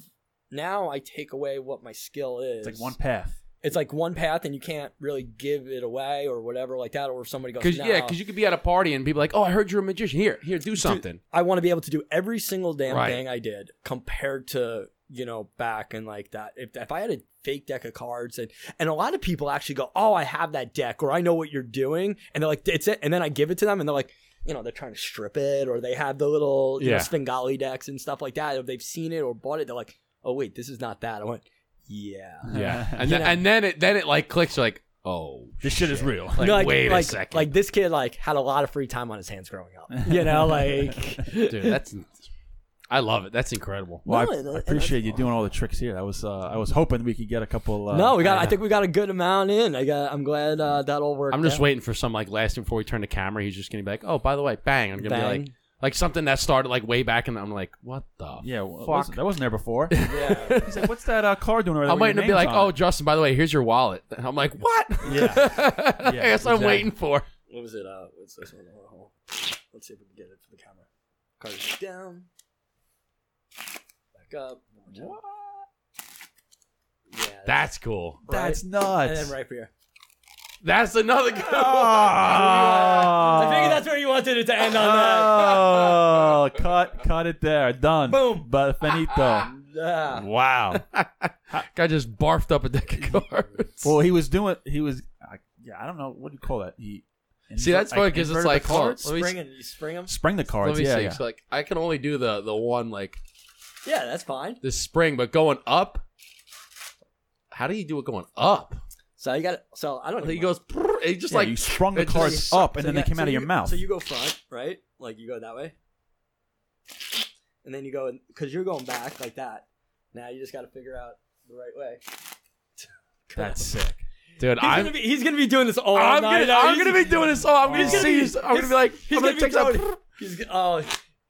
now I take away what my skill is. It's like one path. it's like one path and you can't really give it away or whatever like that. Or if somebody goes, Because no. yeah, because you could be at a party and people like, oh, I heard you're a magician. Here, here, do something. I want to be able to do every single damn Right. thing I did compared to you know back and like that. If if I had a fake deck of cards and and a lot of people actually go, oh, I have that deck or I know what you're doing, and they're like, it's it, and then I give it to them and they're like. You know, they're trying to strip it, or they have the little you know, Svengali decks and stuff like that. If they've seen it or bought it, they're like, "Oh wait, this is not that." I went, "Yeah." Yeah, and then and then it then it like clicks. You're like, oh, This shit is real. like, No, like, wait like, a second, Like this kid, like had a lot of free time on his hands growing up. You know, like dude, that's I love it. That's incredible. Well, No, I, I and appreciate you doing all the tricks here. That was uh, I was hoping we could get a couple. Uh, no, we got. I think we got a good amount in. I got. I'm glad uh, that all worked. I'm just out. waiting for some like last thing before we turn the camera. He's just gonna be like, oh, by the way, bang. I'm gonna be Bang. like, like something that started like way back, and I'm like, what the? Yeah, well, fuck. wasn't- that wasn't there before. Yeah. He's like, "What's that uh, card doing?" Over there I with might your not be like, on oh. Justin, by the way, here's your wallet. And I'm like, what? Yeah. I guess I'm exactly. waiting for. what was it? Uh, what's this one? Let's see if we can get it for the camera. Cards down. Back up. One more time. Yeah. That's cool. That's right. nuts. And then right here. That's another good one. I figured that's where you wanted it to end on Oh, cut, cut it there. Done. Boom. But finito. Yeah. wow. Guy just barfed up a deck of cards. Well, he was doing. He was. Uh, yeah, I don't know what do you call that. He. See, that's funny because it's like, hold on, cards. let me Spring and you spring them. Spring the cards. Let me yeah, see. yeah. So like, I can only do the the one like Yeah, that's fine. this spring, but going up. How do you do it going up? So you got it. So I don't. He goes. "Brrr," He just Yeah, like you sprung the it just- cards up, and so then you they came so out of you- your mouth. So you go front, right? Like you go that way, and then you go because you're going back like that. Now you just got to figure out the right way. That's sick. dude. He's I'm gonna be he's gonna be doing this all I'm night. gonna I'm gonna be doing this. all I'm gonna He's gonna see. be- you- I'm gonna be like he's I'm gonna gonna be check going- out. He's g- oh.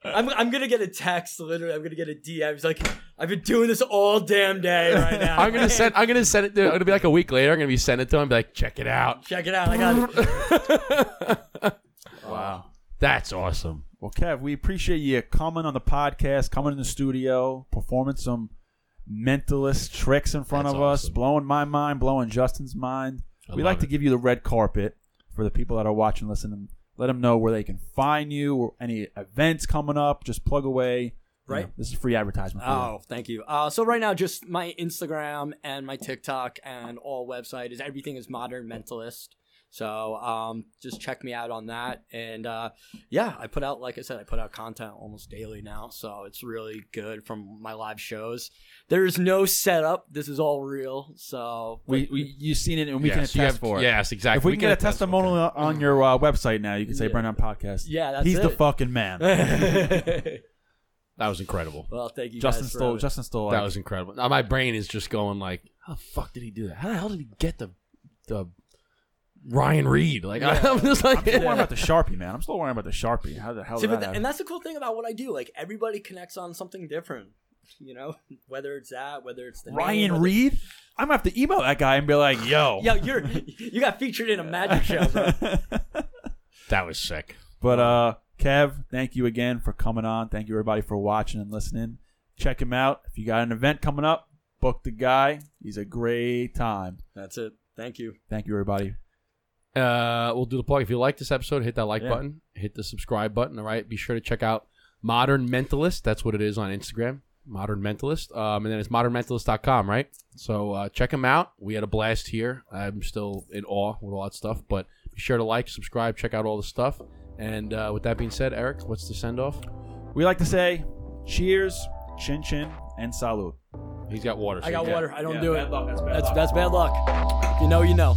I'm, I'm gonna get a text literally I'm gonna get a DM he's like I've been doing this all damn day right now I'm gonna send. I'm gonna send it. To, I'm gonna be like a week later. I'm gonna be sending it to him. Be like, check it out. check it out I got it Wow. That's awesome. Well, Kev, we appreciate you coming on the podcast, coming in the studio, performing some mentalist tricks in front That's of us, blowing my mind, blowing Justin's mind. I we love like to give you the red carpet for the people that are watching, listening. Let them know where they can find you, or any events coming up. Just plug away. You Right. know, this is free advertisement. For you. Oh, thank you. Uh, so right now, just my Instagram and my TikTok and all website is everything is Modern Mentalist. So um, just check me out on that. And uh, yeah, I put out, like I said, I put out content almost daily now. So it's really good from my live shows. There's no setup. This is all real. So We, we you've seen it, and we yes, can you attest have- for it. Yes, exactly. If we, can get a attest- testimonial on your uh, website now, you can say Yeah. Burn Down Podcast. Yeah, that's he's the fucking man. That was incredible. well, thank you. Justin guys for stole. Justin stole. That like, was incredible. Now my brain is just going like, how the fuck did he do that? How the hell did he get the the Ryan Reed? Like I'm just like, I'm still worrying about the sharpie, man. I'm still worrying about the sharpie. How the hell? See, did that th- happen? and that's the cool thing about what I do. Like everybody connects on something different. You know, whether it's that, whether it's the Ryan whether- Reed. I'm gonna have to email that guy and be like, "Yo, Yo, you're you got featured in a magic show, bro. that was sick. but uh, Kev, thank you again for coming on. Thank you everybody for watching and listening. Check him out. If you got an event coming up, book the guy. He's a great time. That's it. Thank you. Thank you, everybody. Uh, we'll do the plug. If you like this episode, hit that like Yeah. button, hit the subscribe button. All right. Be sure to check out Modern Mentalist. That's what it is on Instagram. Modern Mentalist. Um, and then it's modernmentalist.com, right? So uh, check them out. We had a blast here. I'm still in awe with all that stuff, but be sure to like, subscribe, check out all the stuff. And uh, with that being said, Eric, what's the send off? We like to say, cheers, chin chin, and salud. He's got water. so I got you water. I don't Yeah, do bad it. luck. That's bad That's luck. that's bad luck. If you know, you know.